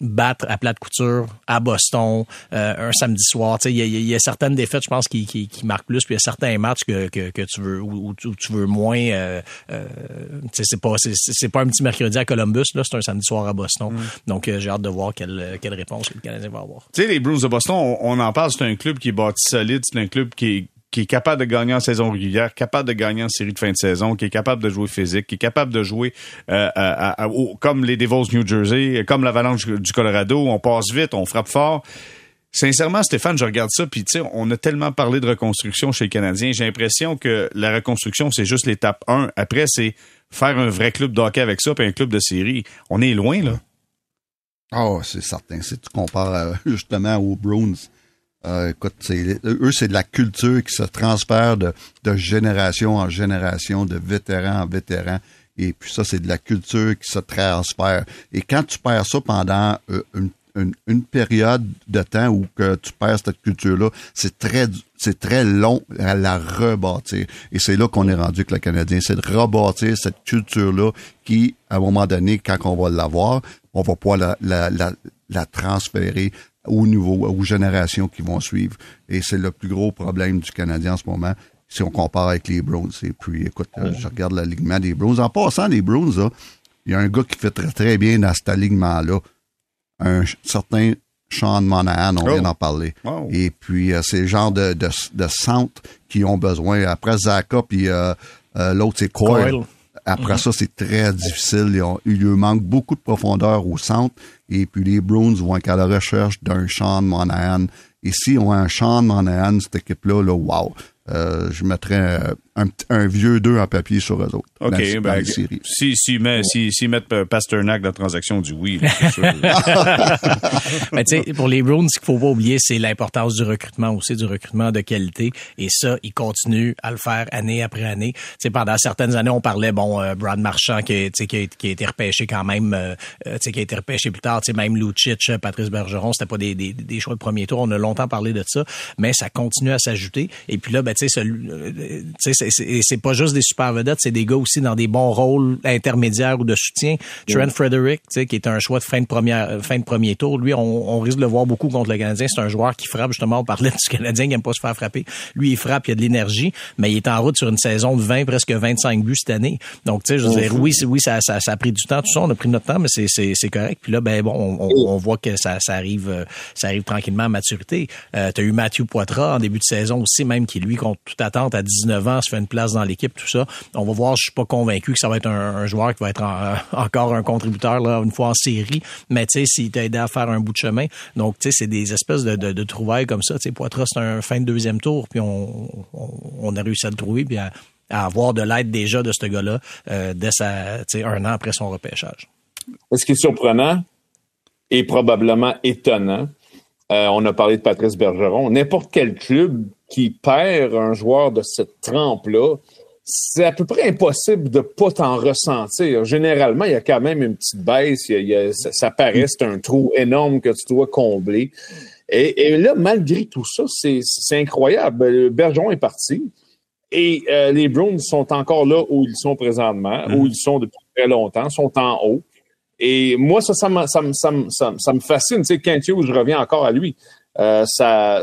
battre à plate couture à Boston euh, un samedi soir. Il y, a certaines défaites, je pense, qui, qui, qui, marquent plus, puis il y a certains matchs que, que, que tu veux où, tu veux moins. Euh, euh, c'est pas c'est pas un petit mercredi à Columbus, là, c'est un samedi soir à Boston. Mm. Donc euh, j'ai hâte de voir quelle, quelle réponse le Canadien va avoir. Tu sais, les Bruins de Boston, on, on en parle, c'est un club qui est bâti solide, c'est un club qui est qui est capable de gagner en saison régulière, capable de gagner en série de fin de saison, qui est capable de jouer physique, qui est capable de jouer euh, comme les Devils New Jersey, comme l'Avalanche du Colorado. On passe vite, on frappe fort. Sincèrement, Stéphane, je regarde ça, puis tu sais, on a tellement parlé de reconstruction chez les Canadiens. J'ai l'impression que la reconstruction, c'est juste l'étape 1. Après, c'est faire un vrai club d'hockey avec ça, puis un club de série. On est loin, là. Oh, c'est certain. Si tu compares euh, justement aux Bruins, euh, écoute, eux, c'est de la culture qui se transfère de, génération en génération, de vétéran en vétéran. Et puis ça, c'est de la culture qui se transfère. Et quand tu perds ça pendant euh, une, période de temps où que tu perds cette culture-là, c'est très c'est très long à la rebâtir. Et c'est là qu'on est rendu avec le Canadien, c'est de rebâtir cette culture-là qui, à un moment donné, quand on va l'avoir, on va pouvoir la, la, la, la transférer au niveau, aux générations qui vont suivre. Et c'est le plus gros problème du Canadien en ce moment, si on compare avec les Browns. Et puis, écoute, euh, je regarde l'alignement des Browns. En passant, les Browns, il y a un gars qui fait très, très bien dans cet alignement-là. Un certain Sean Monahan, on vient oh. d'en parler. Et puis, euh, c'est le genre de, de, de centre qui ont besoin. Après Zaka, puis euh, l'autre, c'est Coyle. Après mhm. ça, c'est très difficile. Il, lui manque beaucoup de profondeur au centre. Et puis les Bruins vont être à la recherche d'un Sean Monahan. Et si on a un Sean Monahan, cette équipe-là, là, wow! Euh, je mettrais un, un, vieux 2 en papier sur eux autres. OK, ben, si, si, met, si, si mettent Pasternak dans la transaction du oui, Mais tu sais, pour les Bruins, ce qu'il faut pas oublier, c'est l'importance du recrutement aussi, du recrutement de qualité. Et ça, ils continuent à le faire année après année. Tu sais, pendant certaines années, on parlait, bon, euh, Brad Marchand qui, qui, a, qui a été repêché quand même, euh, tu sais, qui a été repêché plus tard, tu sais, même Lucic, Patrice Bergeron, c'était pas des, des, des, choix de premier tour. On a longtemps parlé de ça, mais ça continue à s'ajouter. Et puis là, ben, tu sais, c'est pas juste des super vedettes, c'est des gars aussi dans des bons rôles intermédiaires ou de soutien. Trent Frederick, qui est un choix de fin de première, fin de premier tour, lui, on, risque de le voir beaucoup contre le Canadien. C'est un joueur qui frappe, justement, on parlait du Canadien qui aime pas se faire frapper. Lui, il frappe, il a de l'énergie, mais il est en route sur une saison de 20, presque 25 buts cette année. Donc, tu sais, je veux dire, oui, oui, ça, ça, ça, a pris du temps, tout ça, on a pris notre temps, mais c'est correct. Puis là, ben bon, on, on, voit que ça, ça arrive, euh, ça arrive tranquillement à maturité. Euh, tu as eu Mathieu Poitras en début de saison aussi, même qui, lui, contre toute attente, à 19 ans, se fait une place dans l'équipe, tout ça. On va voir, je suis pas convaincu que ça va être un, joueur qui va être encore un contributeur là, une fois en série, mais tu sais, s'il t'a aidé à faire un bout de chemin. Donc, tu sais, c'est des espèces de, trouvailles comme ça. Tu sais, Poitras, c'est un fin de deuxième tour, puis on, a réussi à le trouver, puis à, avoir de l'aide déjà de ce gars-là euh, dès un an après son repêchage. Ce qui est surprenant et probablement étonnant, euh, on a parlé de Patrice Bergeron. N'importe quel club qui perd un joueur de cette trempe-là, c'est à peu près impossible de pas t'en ressentir. Généralement, il y a quand même une petite baisse. ça, paraît, c'est un trou énorme que tu dois combler. Et, là, malgré tout ça, c'est incroyable. Bergeron est parti. Et euh, les Browns sont encore là où ils sont présentement, où mm-hmm. ils sont depuis très longtemps, sont en haut. Et moi, ça, ça, me, ça, ça, me fascine. Tu sais, Kent Hughes, je reviens encore à lui. Euh,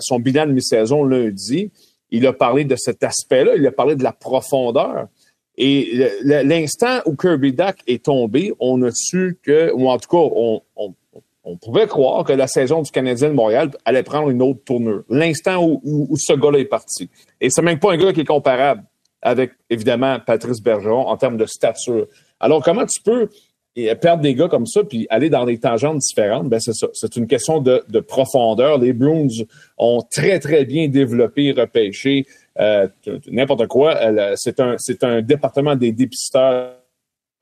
son bilan de mi-saison lundi, il a parlé de cet aspect-là, il a parlé de la profondeur. Et l'instant où Kirby Duck est tombé, on a su que, ou en tout cas, on, on, on pouvait croire que la saison du Canadien de Montréal allait prendre une autre tournure. L'instant où, où, ce gars-là est parti. Et c'est même pas un gars qui est comparable avec, évidemment, Patrice Bergeron en termes de stature. Alors, comment tu peux et perdre des gars comme ça, puis aller dans des tangentes différentes, ben c'est ça. C'est une question de, de, profondeur. Les Bruins ont très, très bien développé, repêché euh, n'importe quoi. Euh, c'est un, c'est un département des dépisteurs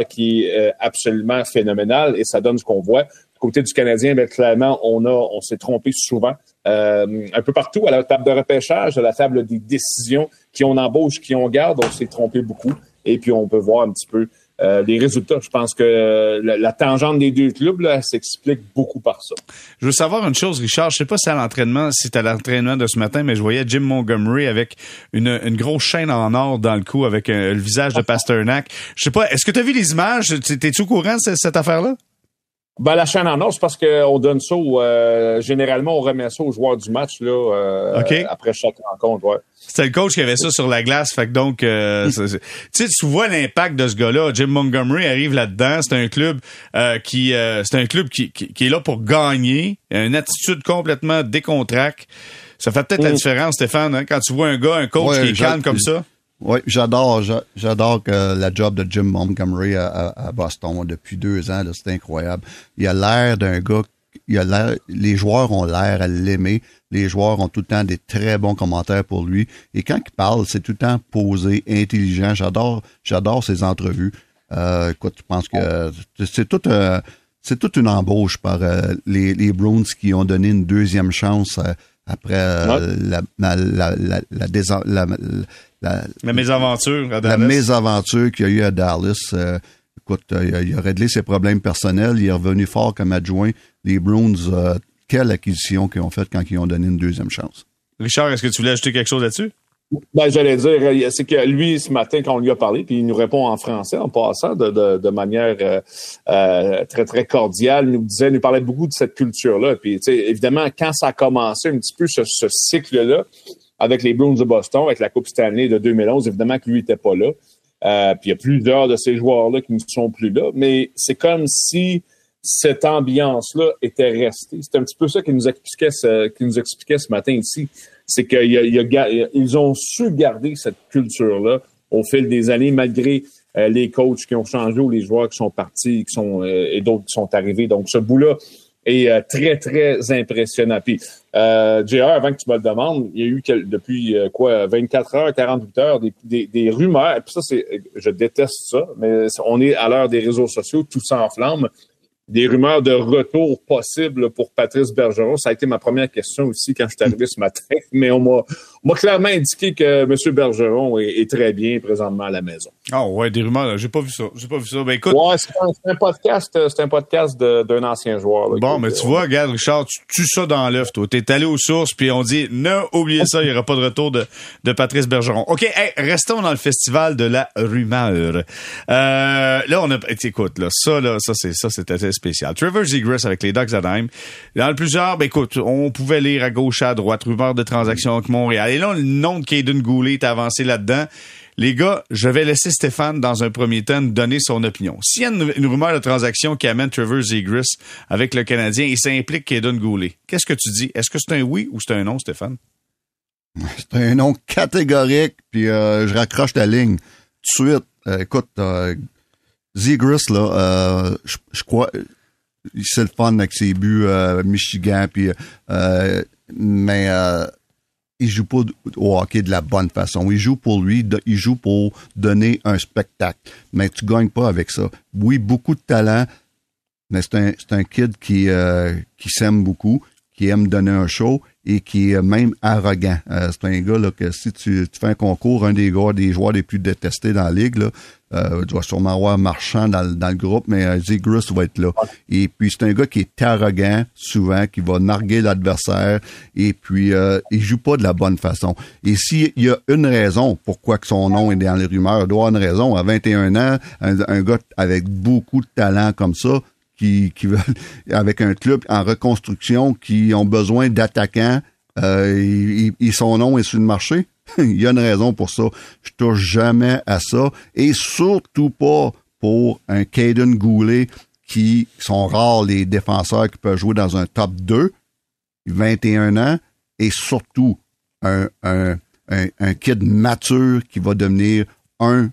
qui est euh, absolument phénoménal et ça donne ce qu'on voit. Du côté du Canadien, ben, clairement, on a, on s'est trompé souvent. Euh, un peu partout, à la table de repêchage, à la table des décisions, qui on embauche, qui on garde, on s'est trompé beaucoup. Et puis, on peut voir un petit peu euh, les résultats. Je pense que euh, la, tangente des deux clubs s'explique beaucoup par ça. Je veux savoir une chose, Richard. Je sais pas si à l'entraînement, si à l'entraînement de ce matin, mais je voyais Jim Montgomery avec une, une grosse chaîne en or dans le cou avec le visage de Pasternak. Je sais pas, est-ce que tu as vu les images? T'es-tu au courant de cette affaire-là? Ben, la chaîne en or, c'est parce qu'on donne ça, euh, généralement, on remet ça aux joueurs du match là, euh, après chaque rencontre. Ouais. C'était le coach qui avait ça sur la glace. Fait que donc, euh, tu tu vois l'impact de ce gars-là. Jim Montgomery arrive là-dedans. C'est un club qui, c'est un club qui, qui, est là pour gagner. Une attitude complètement décontracte. Ça fait peut-être la mm. différence, Stéphane, hein, quand tu vois un gars, un coach qui est calme comme ça. Oui, j'adore, j'adore que la job de Jim Montgomery à, Boston depuis deux ans, c'est incroyable. Il a l'air d'un gars, il a l'air, les joueurs ont l'air à l'aimer. Les joueurs ont tout le temps des très bons commentaires pour lui. Et quand il parle, c'est tout le temps posé, intelligent. J'adore, j'adore ses entrevues. Euh, écoute, je pense que c'est tout c'est toute une embauche par euh, les, les Bruins qui ont donné une deuxième chance euh, après la, la, la, la, la, la, la mésaventure à Dallas. La mésaventure qu'il y a eu à Dallas. Euh, écoute, euh, il a, réglé ses problèmes personnels. Il est revenu fort comme adjoint. Les Bruins, euh, quelle acquisition qu'ils ont faite quand ils ont donné une deuxième chance. Richard, est-ce que tu voulais ajouter quelque chose là-dessus? Ben, j'allais dire, c'est que lui, ce matin, quand on lui a parlé, puis il nous répond en français en passant de, de, de manière très, très cordiale, il nous disait, il nous parlait beaucoup de cette culture-là. Puis, évidemment, quand ça a commencé un petit peu ce, ce cycle-là, avec les Bruins de Boston, avec la Coupe Stanley de 2011. Évidemment que lui n'était pas là. Euh, puis il y a plusieurs de ces joueurs-là qui ne sont plus là. Mais c'est comme si cette ambiance-là était restée. C'est un petit peu ça qui nous expliquait ce, nous expliquait ce matin ici. C'est qu'ils ont su garder cette culture-là au fil des années, malgré euh, les coachs qui ont changé ou les joueurs qui sont partis qui sont, euh, et d'autres qui sont arrivés. Donc, ce bout-là, est euh, très, très impressionnant. Puis, euh, JR, avant que tu me le demandes, il y a eu depuis euh, quoi, 24 heures, 48 heures, des, des, des rumeurs. Ça, c'est, je déteste ça, mais on est à l'heure des réseaux sociaux, tout s'enflamme. Des rumeurs de retour possible pour Patrice Bergeron. Ça a été ma première question aussi quand je suis arrivé ce matin, mais on m'a m'a clairement indiqué que M. Bergeron est, très bien présentement à la maison. Ah ouais, des rumeurs, j'ai pas vu ça. J'ai pas vu ça. Ben écoute. Ouais, c'est un, podcast, c'est un podcast d'un ancien joueur. bon, mais tu vois, regarde, Richard, tu tues ça dans l'œuf, toi. T'es allé aux sources, puis on dit, non, oubliez ça, il n'y aura pas de retour de, de Patrice Bergeron. OK, restons dans le festival de la rumeur. Euh, là, on a, écoute, là, ça, là, ça, c'est, ça, c'est assez spécial. Trevor Zegras avec les Ducks Anaheim. Dans le plusieurs, ben écoute, on pouvait lire à gauche, à droite, rumeur de transaction avec Montréal. Et là, le nom de Caden Goulet est avancé là-dedans. Les gars, je vais laisser Stéphane, dans un premier temps, donner son opinion. S'il y a une, rumeur de transaction qui amène Trevor Zegris avec le Canadien et ça implique Caden Goulet, qu'est-ce que tu dis? Est-ce que c'est un oui ou c'est un non, Stéphane? C'est un non catégorique, puis euh, je raccroche la ligne. Tout de suite, euh, écoute, euh, Zegris, là, je crois, c'est le fun avec ses buts Michigan, puis mais il joue pas au hockey de la bonne façon. Il joue pour lui, il joue pour donner un spectacle. Mais tu gagnes pas avec ça. Oui, beaucoup de talent, mais c'est un, un kid qui, euh, qui s'aime beaucoup, qui aime donner un show et qui est même arrogant. Euh, c'est un gars là, que si tu, tu, fais un concours, un des gars, des joueurs les plus détestés dans la ligue, là, euh, tu vas sûrement avoir Marchand dans, dans le groupe, mais euh, va être là. Et puis c'est un gars qui est arrogant souvent, qui va narguer l'adversaire et puis euh, il joue pas de la bonne façon. Et s'il y a une raison pourquoi que son nom est dans les rumeurs, il doit avoir une raison. À 21 ans, un, un gars avec beaucoup de talent comme ça, qui, avec un club en reconstruction, qui ont besoin d'attaquants, euh, et, son nom est sur le marché. Il y a une raison pour ça. Je touche jamais à ça. Et surtout pas pour un Caden Goulet qui sont rares les défenseurs qui peuvent jouer dans un top 2, 21 ans, et surtout un, un, un, un kid mature qui va devenir un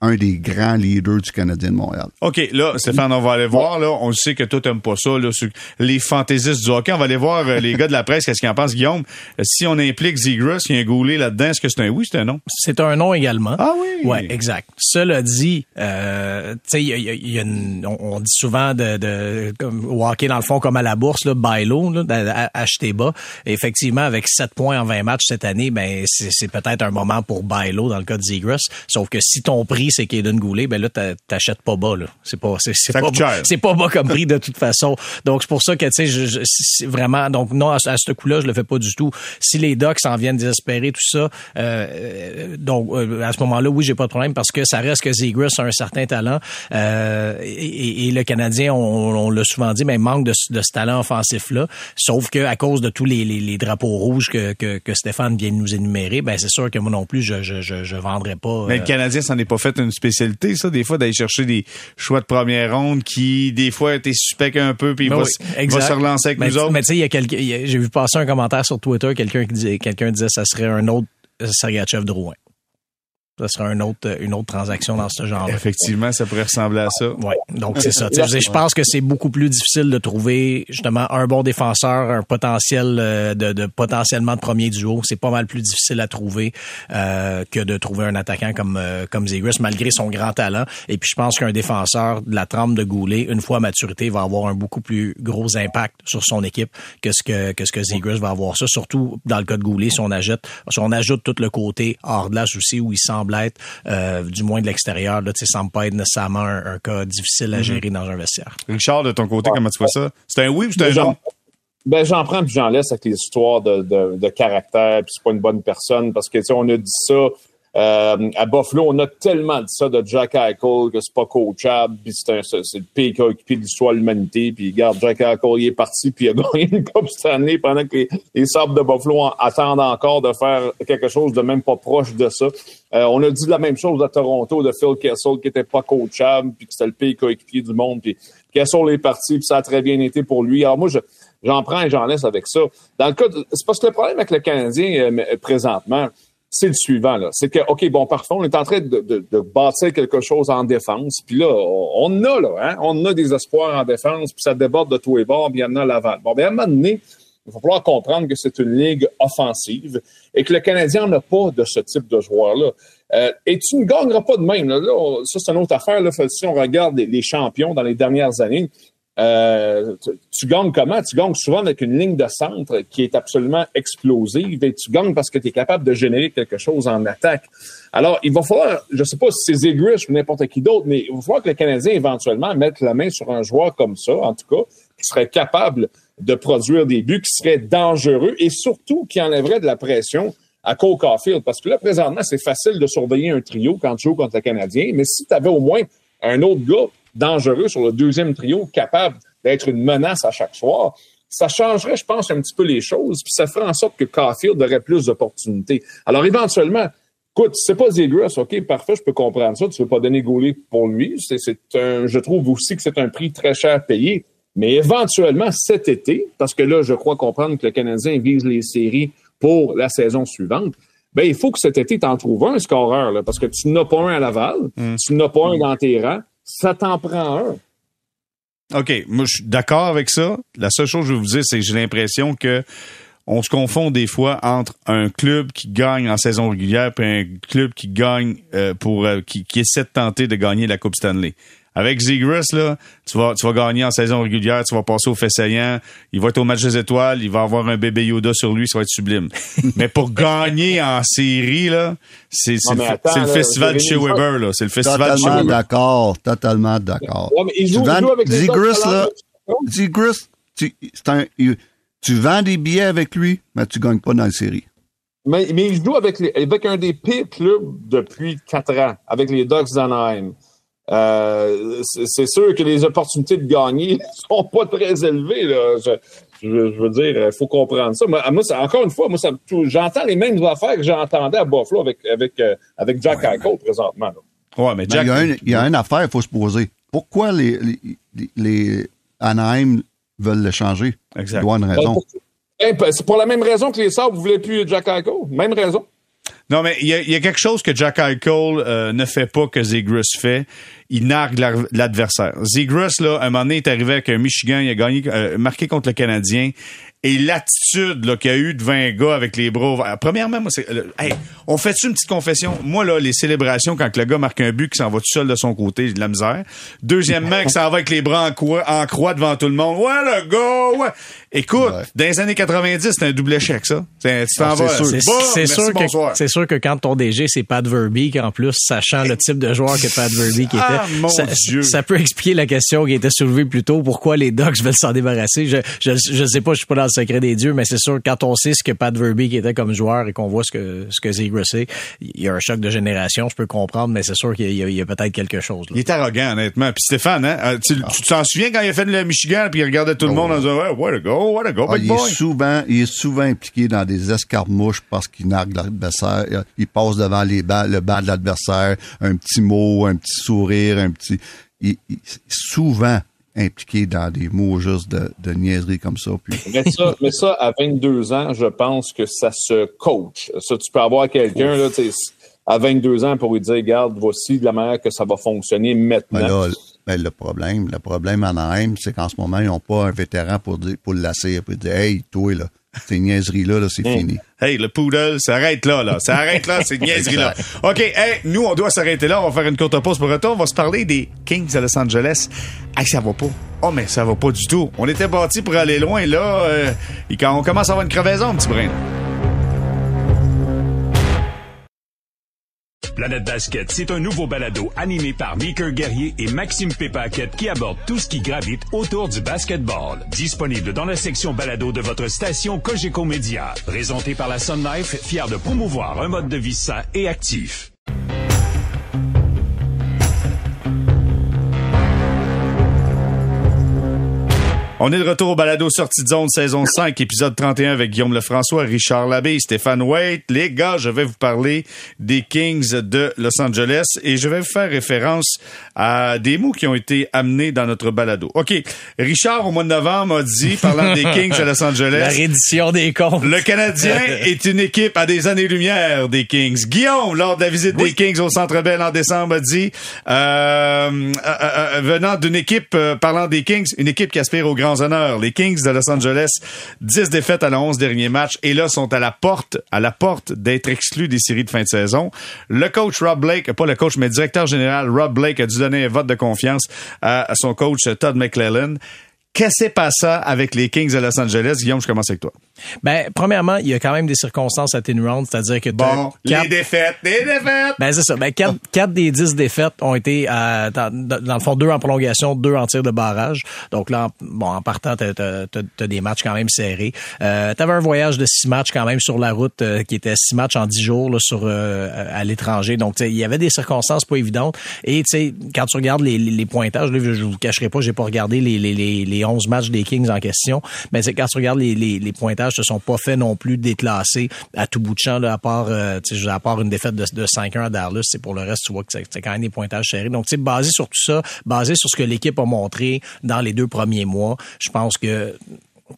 un des grands leaders du Canadien de Montréal. OK, là, Stéphane, on va aller voir. Là, on sait que toi, t'aimes pas ça. Là, les fantaisistes du hockey, on va aller voir euh, les gars de la presse, qu'est-ce qu'ils en pensent, Guillaume. Euh, si on implique Zegras, il y a un goulet là-dedans, est-ce que c'est un oui, c'est un non? C'est un non également. Ah oui? Ouais, exact. Cela dit, euh, tu sais, il y a, on, dit souvent de, de comme, au hockey, dans le fond, comme à la bourse, là, buy low, là, acheter bas. effectivement, avec 7 points en 20 matchs cette année, ben c'est peut-être un moment pour buy low dans le cas de Zegras. Sauf que si ton prix, c'est Kaden Goulet, ben là, t'achètes pas bas, là. C'est pas, c'est, pas, bas, c'est pas bas comme prix de toute façon. Donc, c'est pour ça que, tu sais, vraiment, donc, non, à, ce coup-là, je le fais pas du tout. Si les docs s'en viennent désespérer, tout ça, euh, donc, euh, à ce moment-là, oui, j'ai pas de problème parce que ça reste que Zegras a un certain talent, euh, et, le Canadien, on, l'a souvent dit, mais manque de, ce talent offensif-là. Sauf que, à cause de tous les, les, drapeaux rouges que, que, que, Stéphane vient de nous énumérer, ben, c'est sûr que moi non plus, je, je, je, je vendrais pas. Mais le Canadien s'en est pas fait une spécialité, ça, des fois, d'aller chercher des choix de première ronde qui, des fois, étaient suspects un peu, puis il ben va, se relancer avec nous autres. Mais tu sais, il y a quelqu'un, j'ai vu passer un commentaire sur Twitter, quelqu'un qui disait, quelqu'un disait, ça serait un autre Sergachev Drouin. Ça sera une autre, une autre transaction dans ce genre. Effectivement, ça pourrait ressembler à ça. Oui, donc c'est ça. Je pense que c'est beaucoup plus difficile de trouver justement un bon défenseur, un potentiel euh, de, de potentiellement de premier duo. C'est pas mal plus difficile à trouver euh, que de trouver un attaquant comme euh, comme Zegris, malgré son grand talent. Et puis je pense qu'un défenseur de la trempe de Goulet, une fois à maturité, va avoir un beaucoup plus gros impact sur son équipe que ce que que ce que Zegris va avoir. Ça, surtout dans le cas de Goulet, si on ajoute si on ajoute tout le côté hors de l'âge aussi où il semble être, euh, du moins de l'extérieur. Là, ça semble pas être nécessairement un, cas difficile à mhm. gérer dans un vestiaire. Richard, de ton côté, comment tu vois ça? C'est un oui ou c'est un non? Ben, j'en prends puis j'en laisse avec les histoires de, de, de caractère, puis c'est pas une bonne personne, parce que, tu sais, on a dit ça, euh, à Buffalo, on a tellement dit ça de Jack Eichel que c'est pas coachable, puis c'est, le pire qui a occupé l'histoire de l'humanité. Puis regarde, Jack Eichel, il est parti, puis il a gagné une Coupe cette année pendant que les, les de Buffalo attendent encore de faire quelque chose de même pas proche de ça. Euh, on a dit la même chose à Toronto de Phil Kessel qui était pas coachable, puis que c'était le pire coéquipier du monde. Puis Kessel est parti, puis ça a très bien été pour lui. Alors moi, je, j'en prends et j'en laisse avec ça. Dans le cas, c'est parce que le problème avec le Canadien euh, présentement, c'est le suivant. là. C'est que, OK, bon, parfois, on est en train de, de, bâtir quelque chose en défense. Puis là, on, a, là, hein, on a des espoirs en défense, puis ça déborde de tous les bords, puis il y a à l'avant. Bon, bien, à un moment donné, il va falloir comprendre que c'est une ligue offensive et que le Canadien n'a pas de ce type de joueur-là. Euh, et tu ne gagneras pas de même. Là. ça, c'est une autre affaire. Là. Si on regarde les, champions dans les dernières années, euh, tu, gagnes comment? Tu gagnes souvent avec une ligne de centre qui est absolument explosive et tu gagnes parce que tu es capable de générer quelque chose en attaque. Alors, il va falloir, je ne sais pas si c'est Zegrish ou n'importe qui d'autre, mais il va falloir que le Canadien éventuellement mette la main sur un joueur comme ça, en tout cas, qui serait capable de produire des buts, qui serait dangereux et surtout qui enlèverait de la pression à Cole Caulfield. Parce que là, présentement, c'est facile de surveiller un trio quand tu joues contre le Canadien, mais si tu avais au moins un autre gars dangereux sur le deuxième trio, capable d'être une menace à chaque soir, ça changerait, je pense, un petit peu les choses, puis ça ferait en sorte que Caulfield aurait plus d'opportunités. Alors, éventuellement, écoute, c'est pas Zegras, OK, parfait, je peux comprendre ça, tu veux pas donner Goulet pour lui, c'est, un, je trouve aussi que c'est un prix très cher à payer, mais éventuellement, cet été, parce que là, je crois comprendre que le Canadien vise les séries pour la saison suivante, ben, il faut que cet été, tu en trouves un scoreur, là, parce que tu n'as pas un à Laval, mm. tu n'as pas un dans tes rangs, ça t'en prend un. OK, moi je suis d'accord avec ça. La seule chose que je veux vous dire, c'est que j'ai l'impression que on se confond des fois entre un club qui gagne en saison régulière et un club qui gagne euh, pour euh, qui, qui essaie de tenter de gagner la Coupe Stanley. Avec Zegras, là, tu vas, tu vas gagner en saison régulière, tu vas passer au fait saillant, il va être au match des étoiles, il va avoir un bébé Yoda sur lui, ça va être sublime. Mais pour gagner en série, là, c'est, c'est, le, festival de chez Weber, là. C'est le festival de chez Weber. d'accord, totalement d'accord. tu Zegras, là, Zegras, tu, un, tu vends des billets avec lui, mais tu gagnes pas dans la série. Mais, mais il joue avec, les, avec un des pires clubs depuis quatre ans, avec les Ducks d'Anaheim. Euh, c'est sûr que les opportunités de gagner sont pas très élevées. Là. Je, veux dire, il faut comprendre ça. Moi, encore une fois, moi, j'entends les mêmes affaires que j'entendais à Buffalo avec, avec, euh, avec Jack ouais, présentement. Ouais, mais Jack... il, y a une affaire, il faut se poser. Pourquoi les, les, les Anaheim veulent le changer? Exact. Il doit une raison. Ben, c'est pour la même raison que les Sabres ne voulaient plus Jack Eichel. Même raison. Non, mais il y, a, quelque chose que Jack Eichel euh, ne fait pas que Zegras fait. Il nargue l'adversaire. Zegras, là, un moment donné, est arrivé avec un Michigan, il a gagné, euh, marqué contre le Canadien. Et l'attitude qu'il y a eu devant un gars avec les bras ouverts. Premièrement, moi, c'est. Hey, on fait-tu une petite confession? Moi, là, les célébrations, quand le gars marque un but, qui s'en va tout seul de son côté, j'ai de la misère. Deuxièmement, qu'il s'en va avec les bras en croix, en croix devant tout le monde. Ouais, le gars, ouais. Écoute, dans les années 90, c'était un double échec, ça. C'est ah, sûr, que, c'est sûr que quand ton DG, c'est Pat Verbeek, en plus, sachant le type de joueur que Pat Verbeek ah, était, ça, ça, peut expliquer la question qui était soulevée plus tôt, pourquoi les Ducks veulent s'en débarrasser? Je, je, je sais pas, je suis pas dans le secret des dieux, mais c'est sûr, quand on sait ce que Pat Verbeek était comme joueur et qu'on voit ce que, ce que Zegras est, il y a un choc de génération, je peux comprendre, mais c'est sûr qu'il y a, peut-être quelque chose. Il est arrogant, honnêtement. Puis Stéphane, hein, euh, tu t'en souviens quand il a fait le Michigan, puis il regardait tout le oh, monde en disant, what a go, what a go, ah, il Est souvent, il est souvent impliqué dans des escarmouches parce qu'il nargue l'adversaire. Il passe devant les le banc de l'adversaire, un petit mot, un petit sourire, un petit... Il, souvent impliqué dans des mots juste de, de niaiserie comme ça. Puis... Mais, ça, mais ça, à 22 ans, je pense que ça se coach. Ça, tu peux avoir quelqu'un, là, à 22 ans pour lui dire, regarde, voici de la manière que ça va fonctionner maintenant. Ben ben, le problème, le problème en AM, c'est qu'en ce moment, ils n'ont pas un vétéran pour, dire, pour lasser, pour dire, hey, toi, là, ces niaiseries-là, là, c'est fini. Hey, le poodle, ça arrête là, là. Ça arrête là, ces niaiseries-là. OK, hey, nous, on doit s'arrêter là. On va faire une courte pause pour retour. On va se parler des Kings à Los Angeles. Hey, ça va pas. Oh, mais ça va pas du tout. On était bâti pour aller loin, là. Euh, et quand on commence à avoir une crevaison, petit brin. Planète Basket, c'est un nouveau balado animé par Mickey Guerrier et Maxime Pépaquette qui aborde tout ce qui gravite autour du basketball. Disponible dans la section balado de votre station Cogeco Média. Présenté par la Sun Life, fier de promouvoir un mode de vie sain et actif. On est de retour au balado Sortie de zone saison 5, épisode 31 avec Guillaume Lefrançois, Richard Labbé, Stéphane Waite. Les gars, je vais vous parler des Kings de Los Angeles et je vais vous faire référence à des mots qui ont été amenés dans notre balado. OK. Richard, au mois de novembre, a dit, parlant des Kings de Los Angeles. La reddition des comptes. Le Canadien est une équipe à des années-lumière des Kings. Guillaume, lors de la visite des Kings au Centre Bell en décembre, a dit, euh, euh, euh, venant d'une équipe, parlant des Kings, une équipe qui aspire au grand grands honneurs. Les Kings de Los Angeles, 10 défaites à la 11 derniers matchs et là sont à la porte, à la porte d'être exclus des séries de fin de saison. Le coach Rob Blake, pas le coach, mais le directeur général Rob Blake a dû donner un vote de confiance à son coach Todd McClellan. Qu'est-ce qui s'est passé avec les Kings de Los Angeles? Guillaume, je commence avec toi. Ben, premièrement, il y a quand même des circonstances atténuantes, c'est-à-dire que bon, les défaites, les défaites. Ben c'est ça. Ben quatre, quatre des dix défaites ont été euh, dans, dans, le fond deux en prolongation, deux en tir de barrage. Donc là, en, bon, en partant, t'as as, des matchs quand même serrés. Euh, T'avais un voyage de six matchs quand même sur la route euh, qui était six matchs en dix jours là, sur euh, à l'étranger. Donc il y avait des circonstances pas évidentes. Et tu sais, quand tu regardes les, les, pointages, là, je vous cacherai pas, j'ai pas regardé les, les, les, 11 matchs des Kings en question, mais c'est quand tu regardes les, les, les pointages se sont pas fait non plus déclassés à tout bout de champ, là, à part, euh, à part une défaite de, de 5-1 à Dallas. C'est pour le reste, tu vois que c'est quand même des pointages serrés. Donc, tu sais, basé sur tout ça, basé sur ce que l'équipe a montré dans les deux premiers mois, je pense que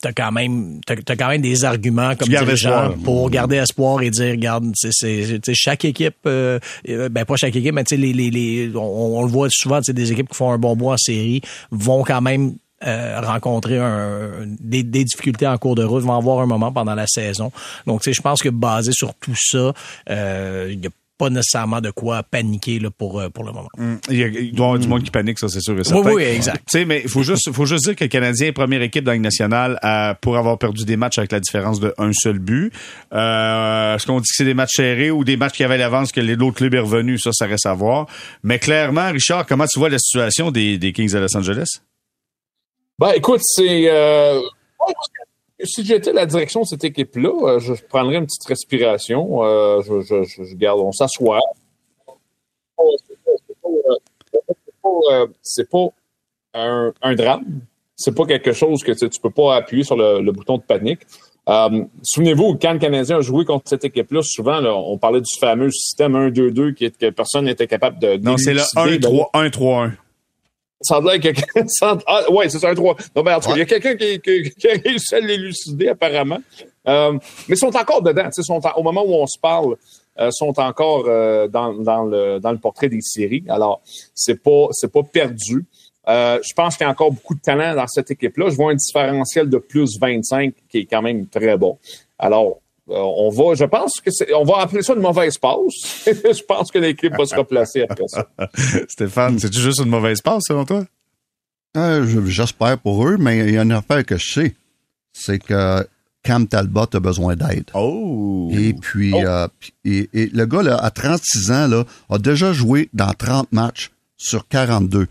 t'as quand même t'as, quand même des arguments comme dirigeant pour garder espoir et dire regarde c'est, chaque équipe euh, euh, ben pas chaque équipe mais les, les, les on, on, le voit souvent des équipes qui font un bon bois en série vont quand même euh, rencontrer un, des, difficultés en cours de route, vont avoir un moment pendant la saison. Donc, je pense que basé sur tout ça, euh, il y a pas nécessairement de quoi paniquer là, pour, euh, pour le moment. Mm. Il, y a, il, doit y avoir du monde qui panique, ça, c'est sûr et certain. Oui, oui, exact. Tu sais, mais il faut juste, faut juste dire que le Canadien est première équipe dans la nationale pour avoir perdu des matchs avec la différence de un seul but. Euh, Est-ce qu'on dit que c'est des matchs serrés ou des matchs qui avaient l'avance que l'autre club est revenu? Ça, ça reste à voir. Mais clairement, Richard, comment tu vois la situation des, des Kings de Los Angeles? Ben, écoute, c'est. Euh, si j'étais la direction de cette équipe-là, euh, je prendrais une petite respiration. Euh, je, je, je, garde, on s'assoit. C'est pas, un, un, drame. C'est pas quelque chose que tu, tu peux pas appuyer sur le, le bouton de panique. Euh, Souvenez-vous, quand le Canadien a joué contre cette équipe-là, souvent, là, on parlait du fameux système 1-2-2 que personne n'était capable de. Non, c'est le 1-3-1-3-1. Ça a l'air que ah, ouais, c'est un 3. Non, ben, en tout cas, il y a quelqu'un qui, qui, qui, a réussi à l'élucider, apparemment. Euh, mais ils sont encore dedans. Sont au moment où on se parle, euh, sont encore euh, dans, dans, le, dans le portrait des séries. Alors, c'est pas c'est pas perdu. Euh, je pense qu'il y a encore beaucoup de talent dans cette équipe-là. Je vois un différentiel de plus 25 qui est quand même très bon. Alors, on va, je pense que c'est, on va appeler ça une mauvaise passe. je pense que l'équipe va se replacer après ça. Stéphane, c'est juste une mauvaise passe selon toi? Euh, j'espère pour eux, mais il y a une affaire que je sais. C'est que Cam Talbot a besoin d'aide. Oh! Et puis, oh. Euh, et, le gars, là, à 36 ans, là, a déjà joué dans 30 matchs sur 42.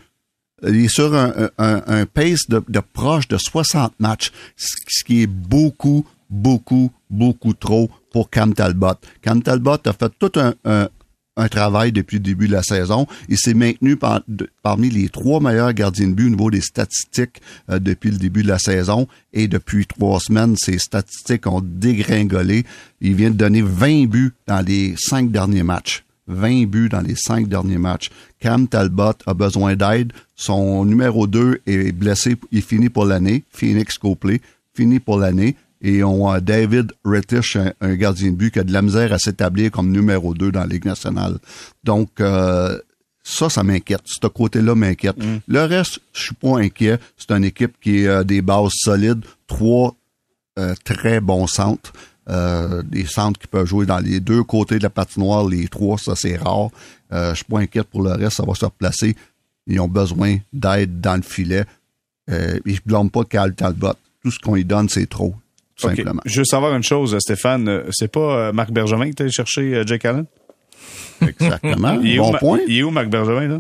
Il est sur un, un, pace de, de, proche de 60 matchs, ce qui est beaucoup, beaucoup, beaucoup trop pour Cam Talbot. Cam Talbot a fait tout un, travail depuis le début de la saison. Il s'est maintenu par, parmi les trois meilleurs gardiens de but au niveau des statistiques euh, depuis le début de la saison. Et depuis trois semaines, ses statistiques ont dégringolé. Il vient de donner 20 buts dans les cinq derniers matchs. 20 buts dans les cinq derniers matchs. Cam Talbot a besoin d'aide. Son numéro 2 est blessé. Il finit pour l'année. Phoenix Copley finit pour l'année et on a David Rettich, un, gardien de but qui a de la misère à s'établir comme numéro 2 dans la Ligue nationale. Donc, euh, ça, ça m'inquiète. Ce côté-là m'inquiète. Mm. Le reste, je suis pas inquiet. C'est une équipe qui a des bases solides, trois euh, très bons centres. Euh, des centres qui peuvent jouer dans les deux côtés de la patinoire, les trois, ça c'est rare. Euh, je suis pas inquiète pour le reste, ça va se replacer. Ils ont besoin d'aide dans le filet. Euh, et je blâme pas Cal Talbot. Tout ce qu'on lui donne, c'est trop. Je veux savoir une chose, Stéphane. C'est pas euh, Marc Bergevin qui t'a cherché euh, Jake Allen? Exactement. il bon point. Il est où, Marc Bergevin, là?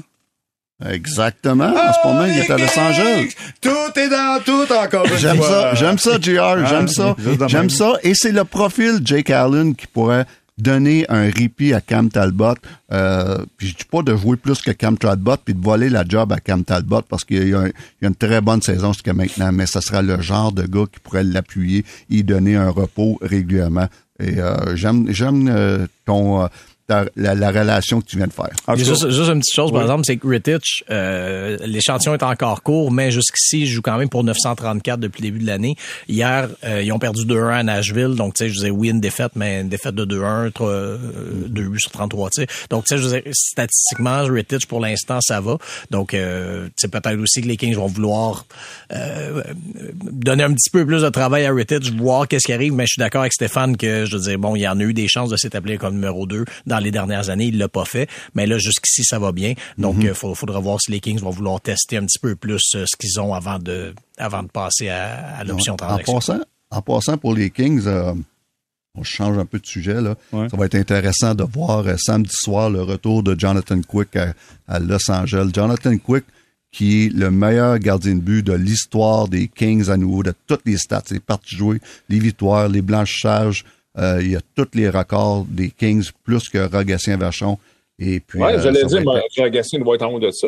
Exactement. En ce moment, il est à Los Angeles. Tout est dans tout encore. J'aime ça. J'aime ça, JR. J'aime ça. J'aime ça. Et c'est le profil Jake Allen qui pourrait donner un répit à Cam Talbot. Euh, je dis pas de jouer plus que Cam Talbot puis de voler la job à Cam Talbot parce qu'il y, a une très bonne saison jusqu'à maintenant, mais ce sera le genre de gars qui pourrait l'appuyer et donner un repos régulièrement. Et euh, j'aime euh, ton la, relation que tu viens de faire. Juste, juste, une petite chose, par exemple, c'est que Rittich, euh, l'échantillon est encore court, mais jusqu'ici, il joue quand même pour 934 depuis le début de l'année. Hier, euh, ils ont perdu 2-1 à Nashville, donc tu sais, je disais oui, une défaite, mais une défaite de 2-1, 2 buts sur 33 sais. Donc tu sais, je disais, statistiquement, Rittich, pour l'instant, ça va. Donc, euh, c'est peut-être aussi que les Kings vont vouloir euh, donner un petit peu plus de travail à Rittich, voir qu'est-ce qui arrive, mais je suis d'accord avec Stéphane que, je veux dire, bon, il y en a eu des chances de s'établir comme numéro 2 dans les dernières années. Il l'a pas fait. Mais là, jusqu'ici, ça va bien. Donc, il mhm. euh, faudra voir si les Kings vont vouloir tester un petit peu plus euh, ce qu'ils ont avant de, avant de passer à, l'option transaction. En passant, en passant pour les Kings, euh, on change un peu de sujet là. Ça va être intéressant de voir samedi soir le retour de Jonathan Quick à, Los Angeles. Jonathan Quick, qui est le meilleur gardien de but de l'histoire des Kings à nouveau, de toutes les stats, les parties jouées, les victoires, les blanchissages, euh, il y a tous les records des Kings, plus que Rogatien Vachon. Et puis, ouais, j'allais dire, être... Rogatien doit être en haut de ça.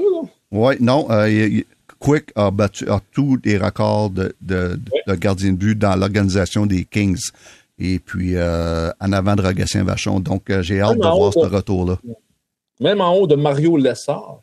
Oui, non. Euh, Quick a battu tous les records de, de, de gardien de but dans l'organisation des Kings. Et puis, euh, en avant de Rogatien Vachon. Donc, j'ai hâte de voir ce retour-là. Même en haut de Mario Lessard.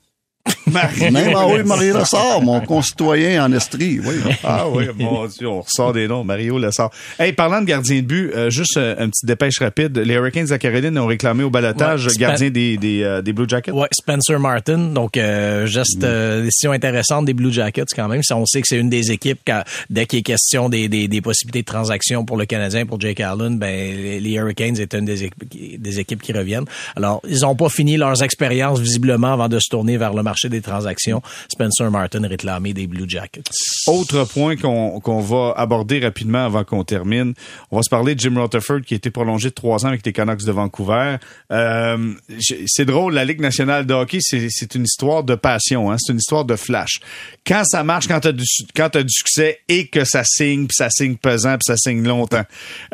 Même en haut, Mario Lessard, mon concitoyen en Estrie, oui. Ah oui, mon Dieu, on ressort des noms. Mario Lessard. Hey, parlant de gardien de but, euh, juste euh, un petit dépêche rapide. Les Hurricanes de Caroline ont réclamé au balotage gardien des, des, euh, des, Blue Jackets. Ouais, Spencer Martin. Donc, geste, mm. décision intéressante des Blue Jackets quand même. On sait que c'est une des équipes, dès qu'il est question des, des, des, possibilités de transaction pour le Canadien, pour Jake Allen, ben, les, Hurricanes est une des, des équipes qui reviennent. Alors, ils n'ont pas fini leurs expériences visiblement avant de se tourner vers le marché des transactions. Spencer Martin réclamé des Blue Jackets. Autre point qu'on va aborder rapidement avant qu'on termine. On va se parler de Jim Rutherford qui a été prolongé de trois ans avec les Canucks de Vancouver. Euh, c'est drôle, la Ligue nationale de hockey, c'est une histoire de passion, hein? c'est une histoire de flash. Quand ça marche, quand tu as, as, du succès et que ça signe, puis ça signe pesant, puis ça signe longtemps.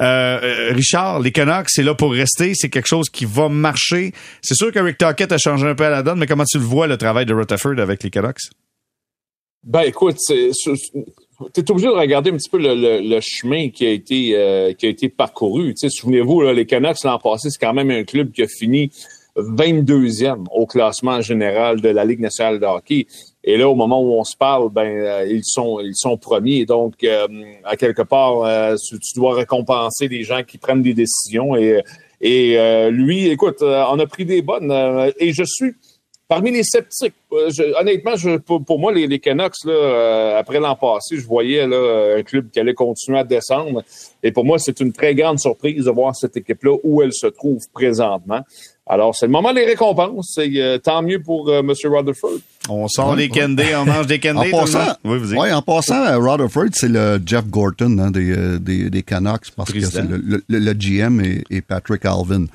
Euh, euh, Richard, les Canucks, c'est là pour rester, c'est quelque chose qui va marcher. C'est sûr que Rick Tockett a changé un peu à la donne, mais comment tu le vois, le travail de Rutherford? avec les Canucks? Ben écoute, tu es obligé de regarder un petit peu le, chemin qui a été euh, qui a été parcouru. Souvenez-vous, les Canucks l'an passé, c'est quand même un club qui a fini 22e au classement général de la Ligue nationale de hockey. Et là, au moment où on se parle, ben euh, ils sont ils sont premiers. Donc, euh, à quelque part, tu, dois récompenser les gens qui prennent des décisions. Et, et lui, écoute, on a pris des bonnes. et je suis Parmi les sceptiques, euh, honnêtement, je, pour, moi, les, les Canucks, là, euh, après l'an passé, je voyais là, un club qui allait continuer à descendre. Et pour moi, c'est une très grande surprise de voir cette équipe-là où elle se trouve présentement. Alors, c'est le moment des récompenses. C'est euh, tant mieux pour M. Rutherford. On sent les candies, on mange des. En passant, oui, en passant, Rutherford, c'est le Jeff Gorton hein, des, des, des, Canucks parce que c'est le, le, GM et Patrick Alvin.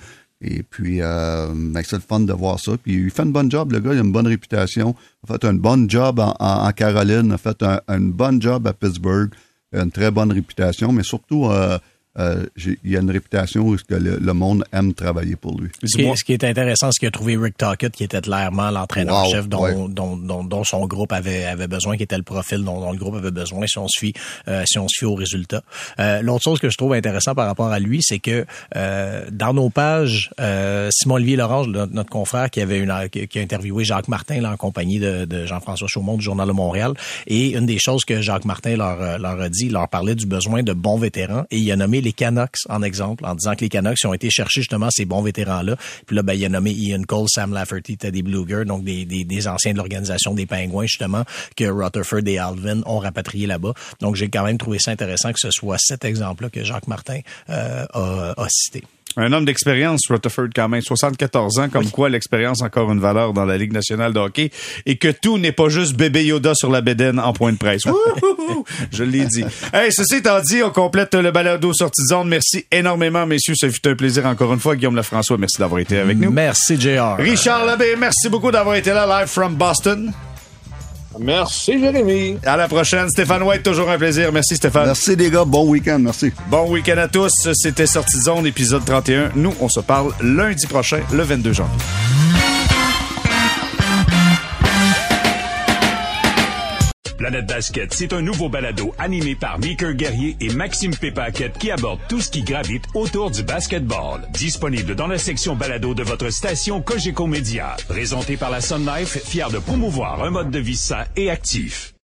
Et puis, euh, ben, c'est le fun de voir ça. Puis, il fait une bonne job, le gars, il a une bonne réputation. Il a fait un bon job en, Caroline, il a fait un, bon job à Pittsburgh, une très bonne réputation, mais surtout, euh, euh, il y a une réputation où que le, monde aime travailler pour lui. Ce qui, est, intéressant, c'est qu'il a trouvé Rick Tockett, qui était clairement l'entraîneur-chef dont, dont, dont, son groupe avait, avait besoin, qui était le profil dont, le groupe avait besoin, si on se fie, euh, si on se fie aux résultats. Euh, L'autre chose que je trouve intéressant par rapport à lui, c'est que euh, dans nos pages, euh, Simon-Olivier Lorange, notre, confrère, qui avait une, qui a interviewé Jacques Martin là, en compagnie de, de Jean-François Chaumont du Journal de Montréal, et une des choses que Jacques Martin leur, leur a dit, il leur parlait du besoin de bons vétérans, et il a nommé les Canucks en exemple, en disant que les Canucks ont été chercher justement ces bons vétérans-là. Puis là, ben, il a nommé Ian Cole, Sam Lafferty, Teddy Bluger, donc des, des, des anciens de l'organisation des Pingouins, justement, que Rutherford et Alvin ont rapatrié là-bas. Donc, j'ai quand même trouvé ça intéressant que ce soit cet exemple-là que Jacques Martin euh, a, a cité. Un homme d'expérience, Rutherford, quand même. 74 ans, comme quoi l'expérience encore une valeur dans la Ligue nationale de hockey. Et que tout n'est pas juste bébé Yoda sur la bédaine en point de presse. Je l'ai dit. Hey, ceci étant dit, on complète le balado sortie de zone. Merci énormément, messieurs. Ça fut un plaisir encore une fois. Guillaume Lefrançois, merci d'avoir été avec nous. Merci, JR. Richard Labbé, merci beaucoup d'avoir été là, live from Boston. Merci, Jérémy. À la prochaine. Stéphane White, toujours un plaisir. Merci, Stéphane. Merci, les gars. Bon week-end. Merci. Bon week-end à tous. C'était Sortie Zone, épisode 31. Nous, on se parle lundi prochain, le 22 janvier. Planète Basket, c'est un nouveau balado animé par Meeker Guerrier et Maxime Pépaquette qui aborde tout ce qui gravite autour du basketball. Disponible dans la section balado de votre station Cogeco Média. Présenté par la Sun Life, fier de promouvoir un mode de vie sain et actif.